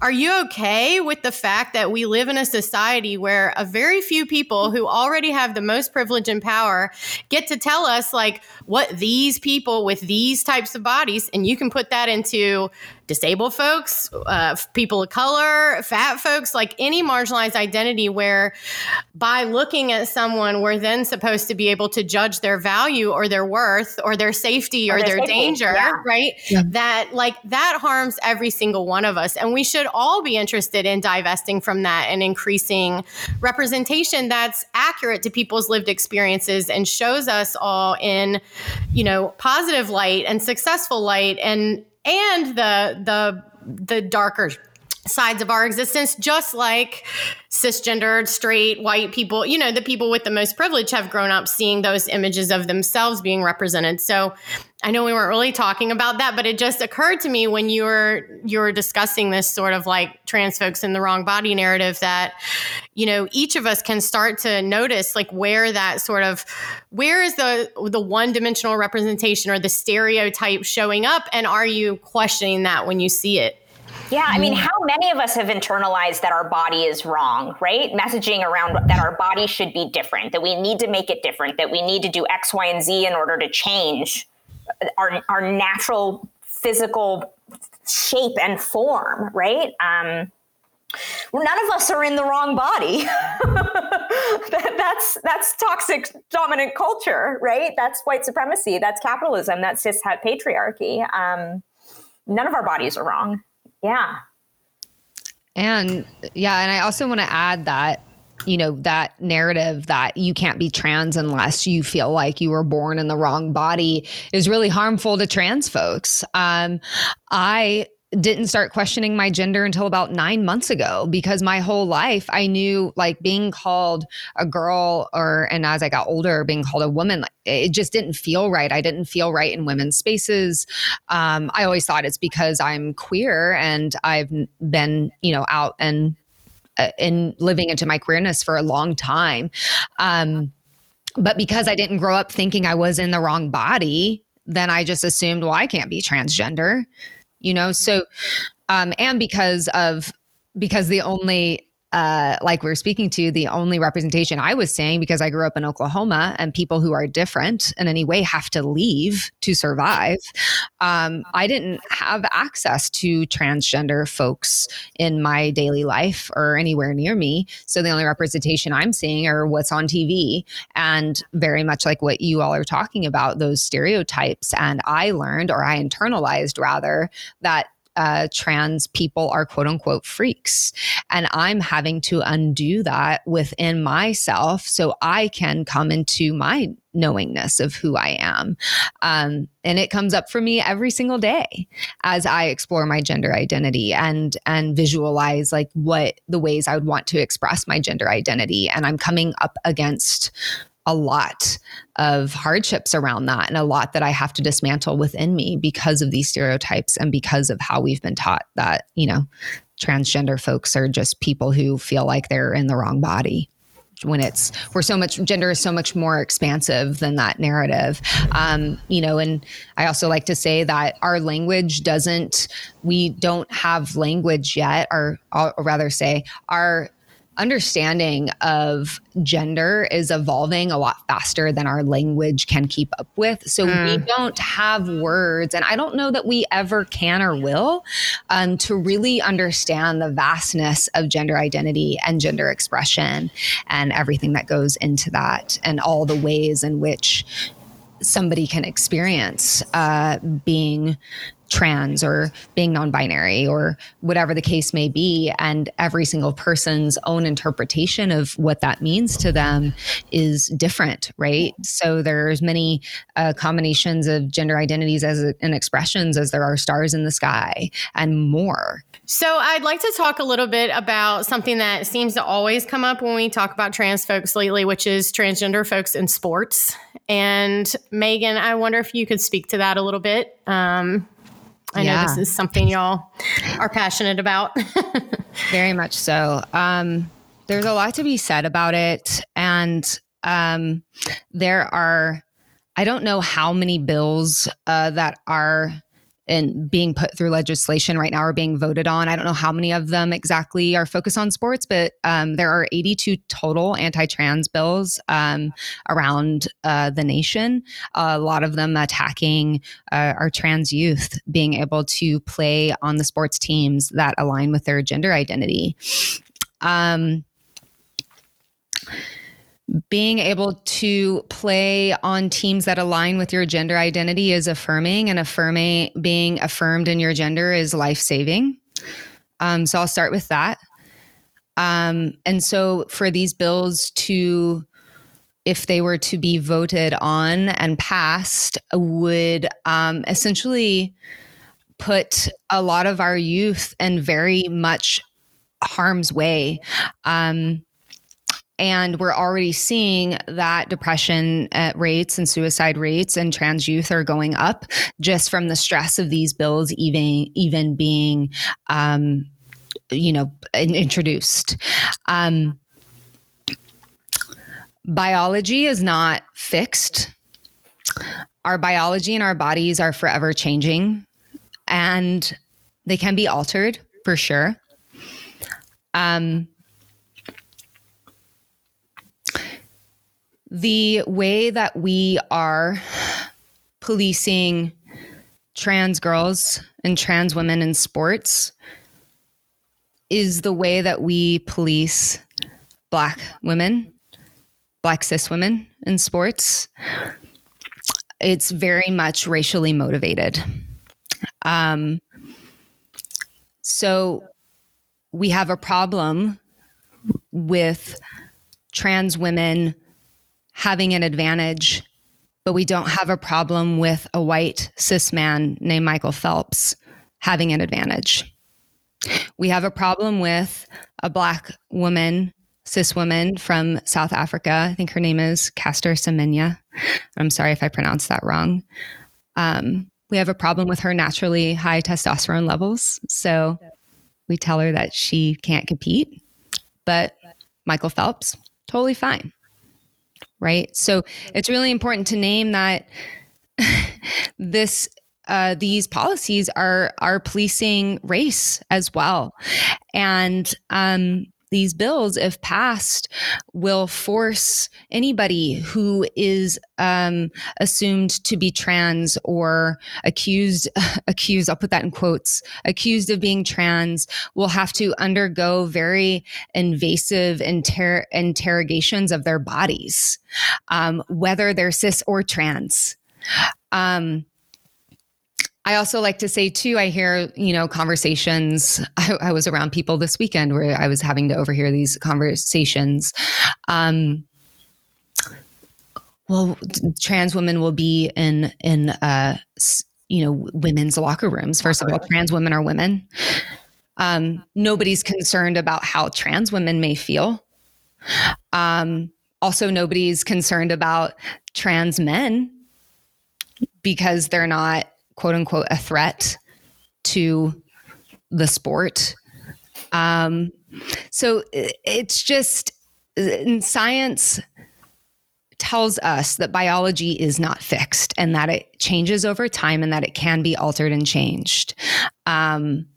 are you okay with the fact that we live in a society where a very few people who already have the most privilege and power get to tell us, like, what these people with these types of bodies, and you can put that into disabled folks, uh, people of color, fat folks, like any marginalized identity, where by looking at someone, we're then supposed to be able to judge their value or their worth or their safety or, or their, their danger, yeah. right? Yeah. That, like, that harms every single one of us. And we should all be interested in divesting from that and increasing representation that's accurate to people's lived experiences and shows us all in, you know, positive light and successful light and and the the the darker sides of our existence, just like cisgendered, straight, white people, you know, the people with the most privilege have grown up seeing those images of themselves being represented. So I know we weren't really talking about that, but it just occurred to me when you were you were discussing this sort of like trans folks in the wrong body narrative that, you know, each of us can start to notice like where that sort of where is the the one dimensional representation or the stereotype showing up and are you questioning that when you see it? Yeah, I mean, how many of us have internalized that our body is wrong, right? Messaging around that our body should be different, that we need to make it different, that we need to do X, Y, and Z in order to change our, our natural physical shape and form, right? Um, none of us are in the wrong body. that, that's that's toxic dominant culture, right? That's white supremacy. That's capitalism. That's cis patriarchy. Um, none of our bodies are wrong. Yeah. And yeah, and I also want to add that you know that narrative that you can't be trans unless you feel like you were born in the wrong body is really harmful to trans folks um, i didn't start questioning my gender until about nine months ago because my whole life I knew like being called a girl or and as I got older being called a woman like, it just didn't feel right. I didn't feel right in women's spaces. Um, I always thought it's because I'm queer and I've been you know out and in living into my queerness for a long time. Um, but because I didn't grow up thinking I was in the wrong body, then I just assumed, well, I can't be transgender you know so um and because of because the only uh, like we are speaking to, the only representation I was saying, because I grew up in Oklahoma and people who are different in any way have to leave to survive. Um, I didn't have access to transgender folks in my daily life or anywhere near me. So the only representation I'm seeing are what's on TV and very much like what you all are talking about, those stereotypes. And I learned, or I internalized rather, that uh, trans people are quote unquote freaks. And I'm having to undo that within myself so I can come into my knowingness of who I am. Um, and it comes up for me every single day as I explore my gender identity and and visualize like what the ways I would want to express my gender identity. And I'm coming up against a lot of hardships around that and a lot that I have to dismantle within me because of these stereotypes and because of how we've been taught that, you know, transgender folks are just people who feel like they're in the wrong body when it's we're so much gender is so much more expansive than that narrative. Um, you know and i also like to say that our language doesn't we don't have language yet or, or rather say our understanding of gender is evolving a lot faster than our language can keep up with. So mm. we don't have words, and I don't know that we ever can or will, um, to really understand the vastness of gender identity and gender expression and everything that goes into that, and all the ways in which somebody can experience uh, being trans or being non-binary or whatever the case may be. And every single person's own interpretation of what that means to them is different right? So there's many uh, combinations of gender identities as and expressions as there are stars in the sky and more. So i'd like to talk a little bit about something that seems to always come up when we talk about trans folks lately which is transgender folks in sports. And megan i wonder if you could speak to that a little bit. Um, I yeah. know this is something y'all are passionate about. Very much so. Um, there's a lot to be said about it. And um, there are, I don't know how many bills uh, that are and being put through legislation right now are being voted on. I don't know how many of them exactly are focused on sports, but um, there are 82 total anti trans bills um, around uh, the nation, a lot of them attacking uh, our trans youth being able to play on the sports teams that align with their gender identity. Um, being able to play on teams that align with your gender identity is affirming and affirming being affirmed in your gender is life-saving um, so i'll start with that um, and so for these bills to if they were to be voted on and passed would um, essentially put a lot of our youth in very much harm's way. Um, and we're already seeing that depression uh, rates and suicide rates and trans youth are going up just from the stress of these bills even even being um, you know introduced. Um, biology is not fixed. Our biology and our bodies are forever changing and they can be altered for sure. Um, the way that we are policing trans girls and trans women in sports is the way that we police black women, black cis women in sports. It's very much racially motivated. Um, so we have a problem with trans women having an advantage, but we don't have a problem with a white cis man named Michael Phelps having an advantage. We have a problem with a black woman, cis woman from South Africa. I think her name is Caster Semenya. I'm sorry if I pronounced that wrong. Um, we have a problem with her naturally high testosterone levels. So we tell her that she can't compete. But Michael Phelps, totally fine right? So it's really important to name that this uh, these policies are are policing race as well, and um, these bills, if passed, will force anybody who is um, assumed to be trans or accused, accused, I'll put that in quotes, accused of being trans will have to undergo very invasive inter- interrogations of their bodies, um, whether they're cis or trans. Um, I also like to say too, I hear, you know, conversations. I, I, was around people this weekend where I was having to overhear these conversations. Um, well, trans women will be in, in, uh, you know, women's locker rooms. First of all, trans women are women. Um, nobody's concerned about how trans women may feel. Um, also, nobody's concerned about trans men because they're not quote unquote a threat to the sport. Um, so it's just science tells us that biology is not fixed and that it changes over time and that it can be altered and changed. Um,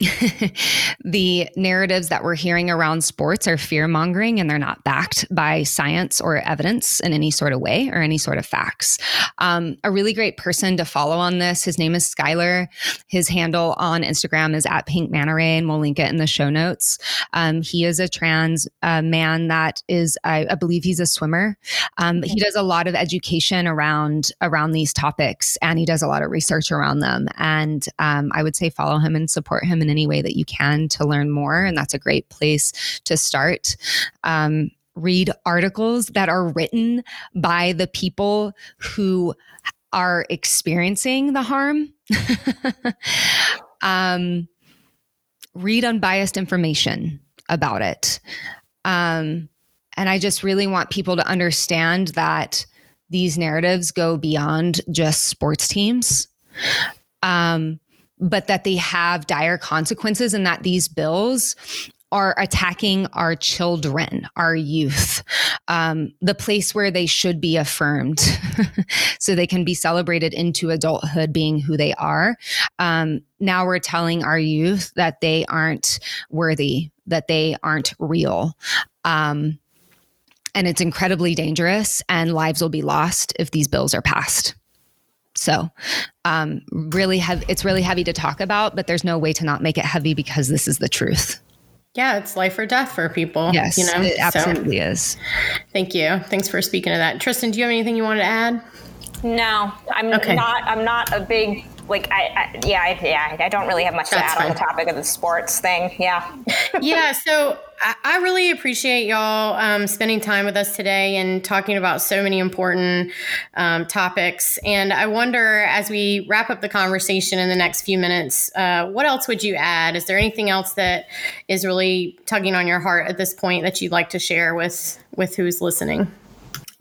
the narratives that we're hearing around sports are fear mongering and they're not backed by science or evidence in any sort of way or any sort of facts. Um, a really great person to follow on this, his name is Schuyler. His handle on Instagram is at Pink Manta and we'll link it in the show notes. Um, he is a trans uh, man that is, I, I, believe he's a swimmer. Um, he does a lot of education around around these topics and he does a lot of research around them. And um, I would say follow him and support him in any way that you can to learn more. And that's a great place to start. Um, read articles that are written by the people who are experiencing the harm. um, read unbiased information about it. Um, and I just really want people to understand that these narratives go beyond just sports teams. Um, but that they have dire consequences and that these bills are attacking our children, our youth, um, the place where they should be affirmed so they can be celebrated into adulthood being who they are. Um, now we're telling our youth that they aren't worthy, that they aren't real. Um, and it's incredibly dangerous, and lives will be lost if these bills are passed. So, um, really have it's really heavy to talk about, but there's no way to not make it heavy because this is the truth. Yeah, it's life or death for people. Yes, you know, it absolutely so, is. Thank you. Thanks for speaking to that, Tristan. Do you have anything you wanted to add? No, I'm okay. not. I'm not a big like I, I yeah I, yeah I don't really have much That's to add fine. on the topic of the sports thing. Yeah. yeah. So I, I really appreciate y'all um, spending time with us today and talking about so many important um, topics. And I wonder, as we wrap up the conversation in the next few minutes, uh, what else would you add? Is there anything else that is really tugging on your heart at this point that you'd like to share with with who's listening?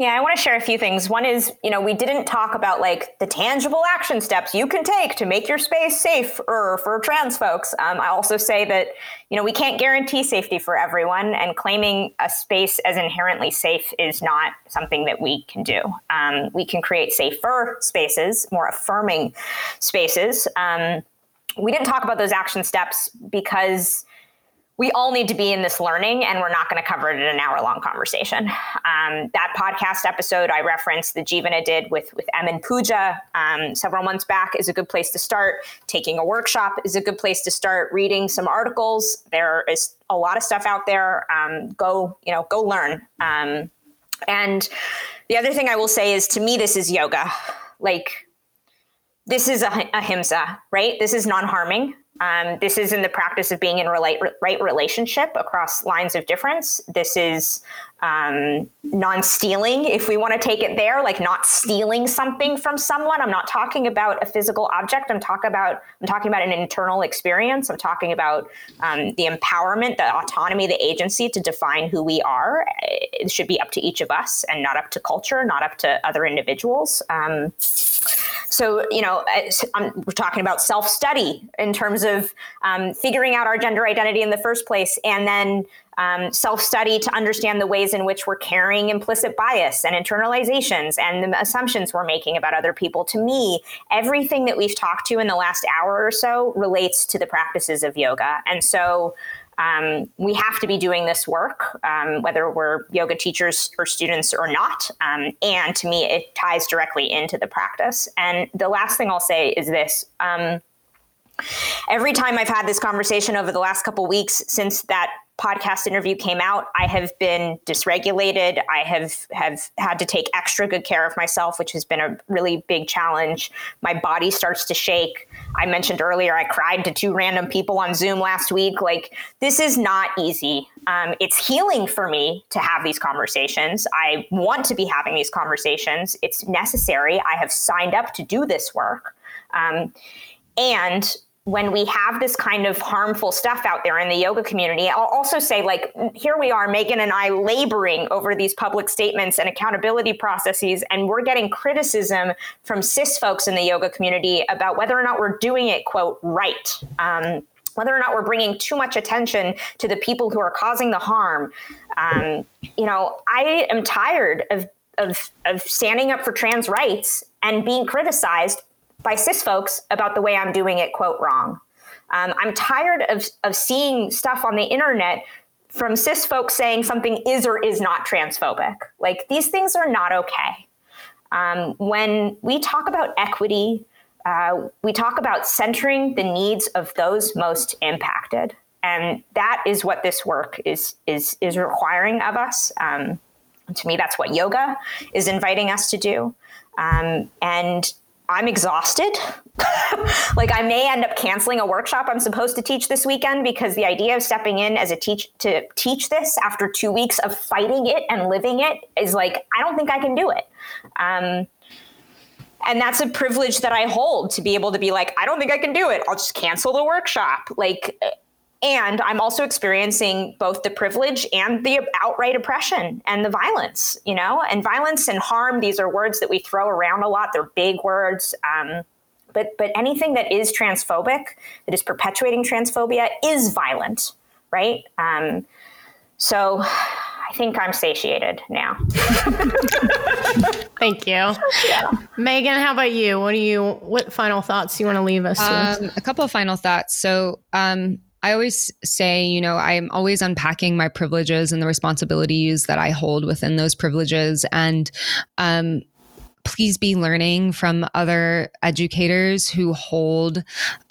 Yeah, I want to share a few things. One is, you know, we didn't talk about like the tangible action steps you can take to make your space safe for, for trans folks. Um, I also say that, you know, we can't guarantee safety for everyone, and claiming a space as inherently safe is not something that we can do. Um, we can create safer spaces, more affirming spaces. Um, we didn't talk about those action steps because we all need to be in this learning, and we're not going to cover it in an hour long conversation. Um, that podcast episode I referenced that Jivana did with, with Emin Pooja um, several months back is a good place to start. Taking a workshop is a good place to start. Reading some articles. There is a lot of stuff out there. Um, go, you know, go learn. Um, and the other thing I will say is to me, this is yoga. Like, this is a ahimsa, right? This is non harming. Um, this is in the practice of being in relate, right relationship across lines of difference. This is um, non-stealing, if we want to take it there, like not stealing something from someone. I'm not talking about a physical object. I'm talking about I'm talking about an internal experience. I'm talking about um, the empowerment, the autonomy, the agency to define who we are. It should be up to each of us, and not up to culture, not up to other individuals. So, you know, I'm, we're talking about self study in terms of um, figuring out our gender identity in the first place, and then um, self study to understand the ways in which we're carrying implicit bias and internalizations and the assumptions we're making about other people. To me, everything that we've talked to in the last hour or so relates to the practices of yoga. And so, um, we have to be doing this work, um, whether we're yoga teachers or students or not. Um, and to me, it ties directly into the practice. And the last thing I'll say is this. Um, every time I've had this conversation over the last couple weeks since that podcast interview came out, I have been dysregulated. I have have had to take extra good care of myself, which has been a really big challenge. My body starts to shake. I mentioned earlier I cried to two random people on Zoom last week. Like this is not easy. Um, it's healing for me to have these conversations. I want to be having these conversations. It's necessary. I have signed up to do this work. Um, and when we have this kind of harmful stuff out there in the yoga community, I'll also say, like, here we are, Megan and I laboring over these public statements and accountability processes, and we're getting criticism from cis folks in the yoga community about whether or not we're doing it, quote, right. Um, whether or not we're bringing too much attention to the people who are causing the harm. Um, you know, I am tired of, of, of standing up for trans rights and being criticized by cis folks about the way I'm doing it, quote, wrong. Um, I'm tired of, of seeing stuff on the internet from cis folks saying something is or is not transphobic. Like these things are not okay. Um, when we talk about equity, uh, we talk about centering the needs of those most impacted, and that is what this work is is is requiring of us. Um, to me, that's what yoga is inviting us to do. Um, and I'm exhausted. like I may end up canceling a workshop I'm supposed to teach this weekend because the idea of stepping in as a teach to teach this after two weeks of fighting it and living it is like I don't think I can do it. Um, and that's a privilege that I hold to be able to be like I don't think I can do it. I'll just cancel the workshop. Like and I'm also experiencing both the privilege and the outright oppression and the violence, you know, and violence and harm. These are words that we throw around a lot. They're big words. Um, but, but anything that is transphobic, that is perpetuating transphobia, is violent, right? Um, so I think I'm satiated now. Thank you. Yeah. Megan, how about you? What do you, what final thoughts do you want to leave us um, with? A couple of final thoughts. So, um, I always say, you know, I'm always unpacking my privileges and the responsibilities that I hold within those privileges. And um, please be learning from other educators who hold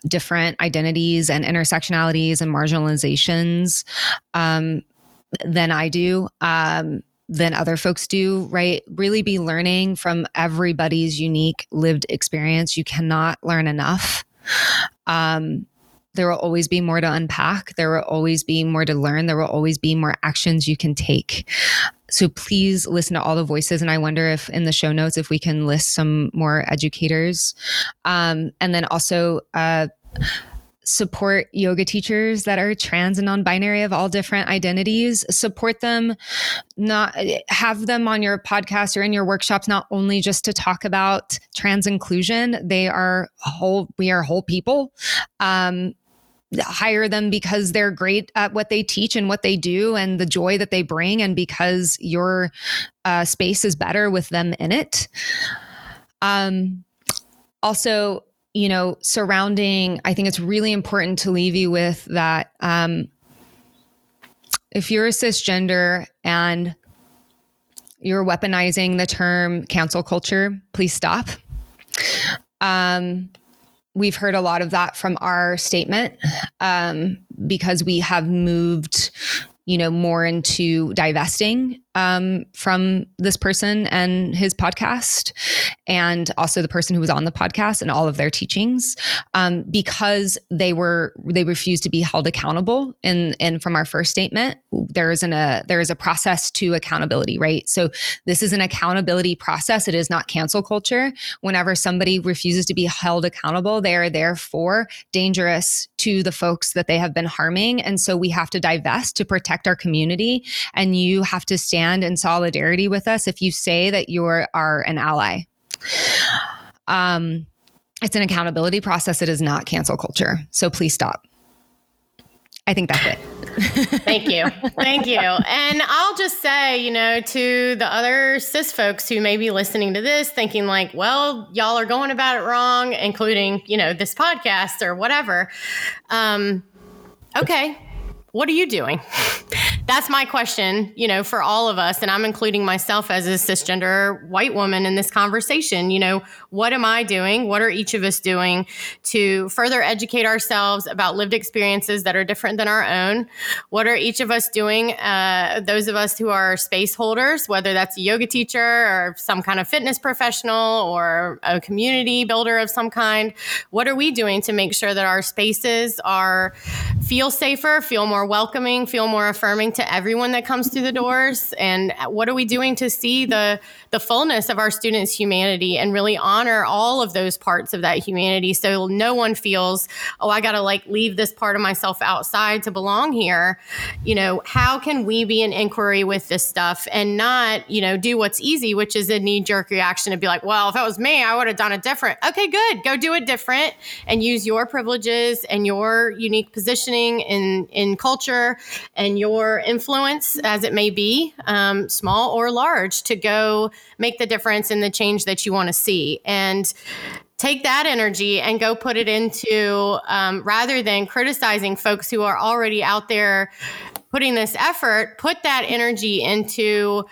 different identities and intersectionalities and marginalizations um, than I do. Um, than other folks do, right? Really be learning from everybody's unique lived experience. You cannot learn enough. Um, there will always be more to unpack. There will always be more to learn. There will always be more actions you can take. So please listen to all the voices. And I wonder if in the show notes, if we can list some more educators. Um, and then also, uh, support yoga teachers that are trans and non-binary of all different identities support them not have them on your podcast or in your workshops not only just to talk about trans inclusion they are whole we are whole people um, hire them because they're great at what they teach and what they do and the joy that they bring and because your uh, space is better with them in it. Um also you know surrounding i think it's really important to leave you with that um if you're a cisgender and you're weaponizing the term cancel culture please stop. Um we've heard a lot of that from our statement um, because we have moved you know more into divesting um, from this person and his podcast, and also the person who was on the podcast and all of their teachings, um, because they were they refused to be held accountable. And and from our first statement, there is an a there is a process to accountability, right? So this is an accountability process. It is not cancel culture. Whenever somebody refuses to be held accountable, they are therefore dangerous to the folks that they have been harming, and so we have to divest to protect our community. And you have to stand stand in solidarity with us if you say that you are, an ally. Um, it's an accountability process. It is not cancel culture. So please stop. I think that's it. Thank you. Thank you. And I'll just say, you know, to the other cis folks who may be listening to this thinking like, well, y'all are going about it wrong, including, you know, this podcast or whatever. Um, okay, what are you doing? That's my question, you know, for all of us. And I'm including myself as a cisgender white woman in this conversation. You know, what am I doing? What are each of us doing to further educate ourselves about lived experiences that are different than our own? What are each of us doing? Uh, those of us who are space holders, whether that's a yoga teacher or some kind of fitness professional or a community builder of some kind, what are we doing to make sure that our spaces are feel safer, feel more welcoming, feel more affirming to everyone that comes through the doors? And what are we doing to see the the fullness of our students' humanity and really honor all of those parts of that humanity so no one feels, oh, I got to like leave this part of myself outside to belong here. You know, how can we be an inquiry with this stuff and not, you know, do what's easy, which is a knee jerk reaction to be like, well, if it was me, I would have done it different. Okay, good. Go do it different and use your privileges and your unique positioning in, in culture and your influence, as it may be, um, small or large, to go make the difference in the change that you want to see. And take that energy and go put it into um, rather than criticizing folks who are already out there putting this effort, put that energy into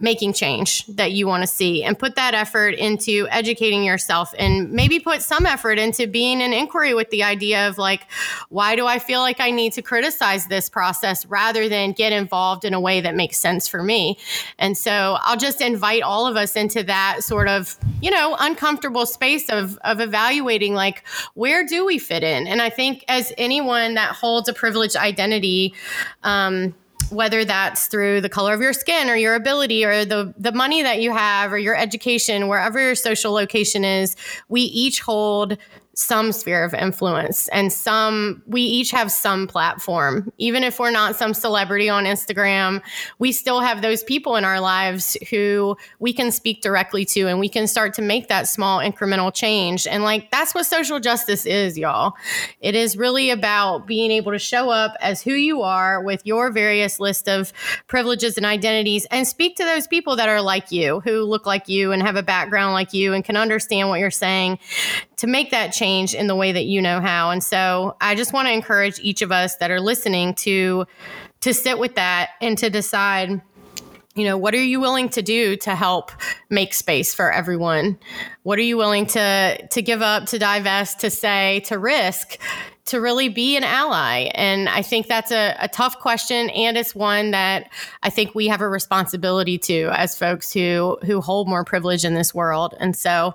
making change that you want to see and put that effort into educating yourself and maybe put some effort into being an inquiry with the idea of like why do i feel like i need to criticize this process rather than get involved in a way that makes sense for me? And so i'll just invite all of us into that sort of you know uncomfortable space of of evaluating like where do we fit in? And i think as anyone that holds a privileged identity um, whether that's through the color of your skin or your ability or the the money that you have or your education wherever your social location is we each hold some sphere of influence and some we each have some platform. Even if we're not some celebrity on Instagram we still have those people in our lives who we can speak directly to and we can start to make that small incremental change. And like that's what social justice is y'all. It is really about being able to show up as who you are with your various list of privileges and identities and speak to those people that are like you who look like you and have a background like you and can understand what you're saying to make that change in the way that you know how. And so I just want to encourage each of us that are listening to to sit with that and to decide you know what are you willing to do to help make space for everyone what are you willing to to give up to divest to say to risk to really be an ally? And I think that's a, a tough question, and it's one that I think we have a responsibility to as folks who who hold more privilege in this world. And so,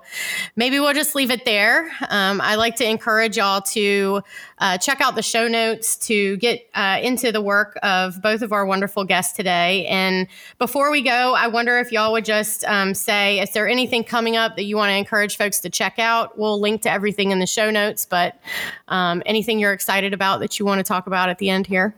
maybe we'll just leave it there. Um, I like to encourage y'all to uh, check out the show notes to get uh, into the work of both of our wonderful guests today. And before we go, I wonder if y'all would just um, say, is there anything coming up that you want to encourage folks to check out? We'll link to everything in the show notes, but um, anything you're excited about that you want to talk about at the end here?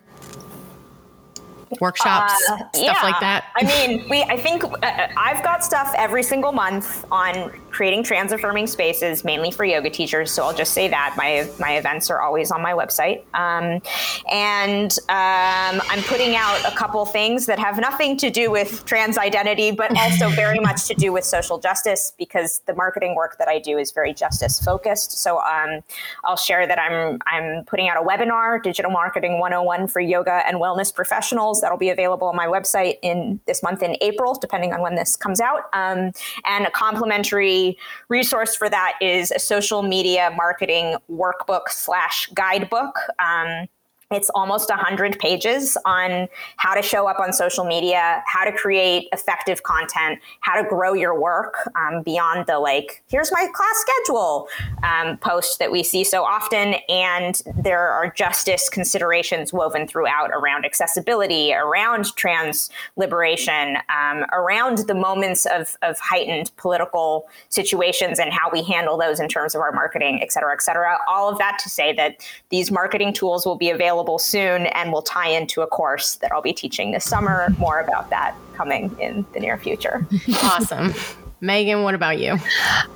workshops, uh, stuff yeah. like that? I mean, we. I think uh, I've got stuff every single month on creating trans affirming spaces, mainly for yoga teachers. So I'll just say that my my events are always on my website, um, and um, I'm putting out a couple things that have nothing to do with trans identity, but also very much to do with social justice because the marketing work that I do is very justice focused. So um, I'll share that I'm I'm putting out a webinar, Digital Marketing 101 for yoga and wellness professionals That'll be available on my website in this month in April, depending on when this comes out. Um, and a complimentary resource for that is a social media marketing workbook slash guidebook. Um, it's almost 100 pages on how to show up on social media, how to create effective content, how to grow your work um, beyond the like, here's my class schedule um, post that we see so often. And there are justice considerations woven throughout around accessibility, around trans liberation, um, around the moments of, of heightened political situations and how we handle those in terms of our marketing, et cetera, et cetera. All of that to say that these marketing tools will be available available soon and will tie into a course that I'll be teaching this summer. More about that coming in the near future. awesome. Megan, what about you?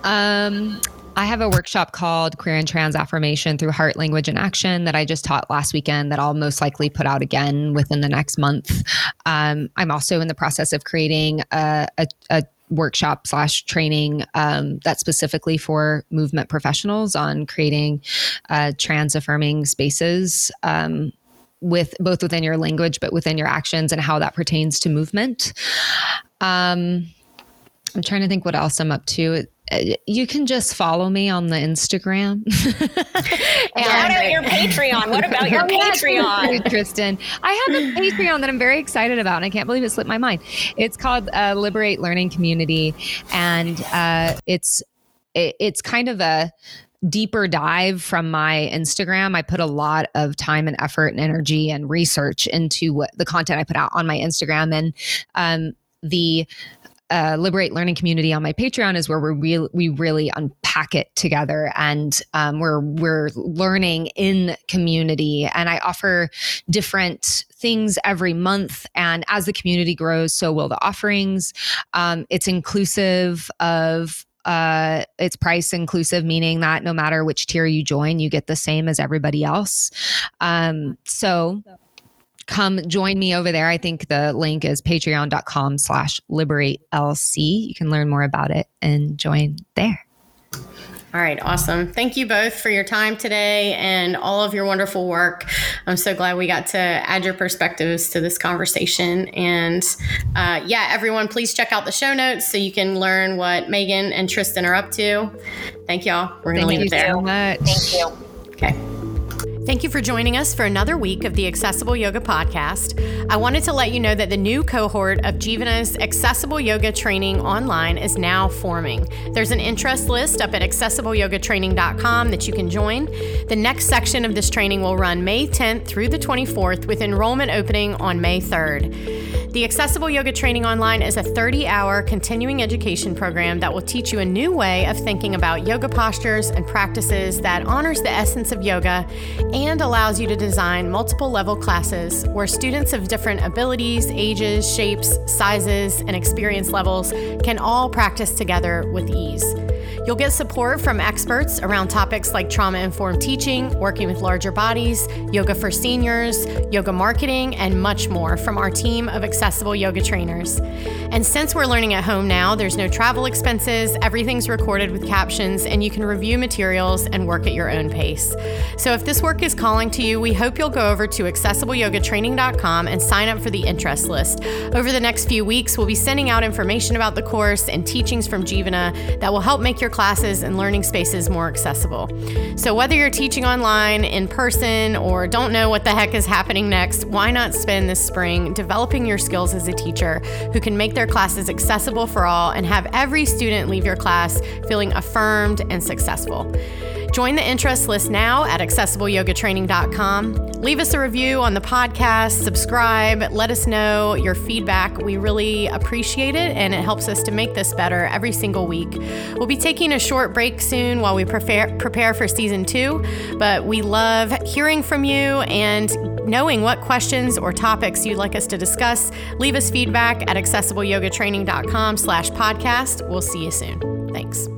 Um, I have a workshop called Queer and Trans Affirmation through Heart, Language, and Action that I just taught last weekend that I'll most likely put out again within the next month. Um, I'm also in the process of creating a, a, a workshop slash training um, that's specifically for movement professionals on creating uh, trans affirming spaces um, with both within your language but within your actions and how that pertains to movement. Um, i'm trying to think what else i'm up to you can just follow me on the Instagram. and what about your Patreon? What about your Patreon? Tristan, I have a Patreon that I'm very excited about, and I can't believe it slipped my mind. It's called uh, Liberate Learning Community, and uh, it's it, it's kind of a deeper dive from my Instagram. I put a lot of time and effort and energy and research into what the content I put out on my Instagram, and um, the uh, Liberate Learning Community on my Patreon is where we really we really unpack it together, and um, we're we're learning in community. And I offer different things every month, and as the community grows, so will the offerings. Um, it's inclusive of uh, it's price inclusive, meaning that no matter which tier you join, you get the same as everybody else. Um, so come join me over there. I think the link is patreon.com slash liberate LC. You can learn more about it and join there. All right, awesome. Thank you both for your time today and all of your wonderful work. I'm so glad we got to add your perspectives to this conversation. And uh, yeah, everyone, please check out the show notes so you can learn what Megan and Tristan are up to. Thank y'all. We're going to leave it there. So much. Thank you. Okay. Thank you for joining us for another week of the Accessible Yoga Podcast. I wanted to let you know that the new cohort of Jivana's Accessible Yoga Training online is now forming. There's an interest list up at accessibleyogatraining.com that you can join. The next section of this training will run May 10th through the 24th with enrollment opening on May 3rd. The Accessible Yoga Training Online is a 30 hour continuing education program that will teach you a new way of thinking about yoga postures and practices that honors the essence of yoga and allows you to design multiple level classes where students of different abilities, ages, shapes, sizes, and experience levels can all practice together with ease. You'll get support from experts around topics like trauma informed teaching, working with larger bodies, yoga for seniors, yoga marketing, and much more from our team of accessible yoga trainers. And since we're learning at home now, there's no travel expenses, everything's recorded with captions, and you can review materials and work at your own pace. So if this work is calling to you, we hope you'll go over to accessibleyogatraining.com and sign up for the interest list. Over the next few weeks, we'll be sending out information about the course and teachings from Jivana that will help make your classes and learning spaces more accessible. So, whether you're teaching online, in person, or don't know what the heck is happening next, why not spend this spring developing your skills as a teacher who can make their classes accessible for all and have every student leave your class feeling affirmed and successful? Join the interest list now at accessibleyogatraining.com. Leave us a review on the podcast, subscribe, let us know your feedback. We really appreciate it and it helps us to make this better every single week. We'll be taking a short break soon while we prepare prepare for season 2, but we love hearing from you and knowing what questions or topics you'd like us to discuss. Leave us feedback at accessibleyogatraining.com slash podcast. We'll see you soon. Thanks.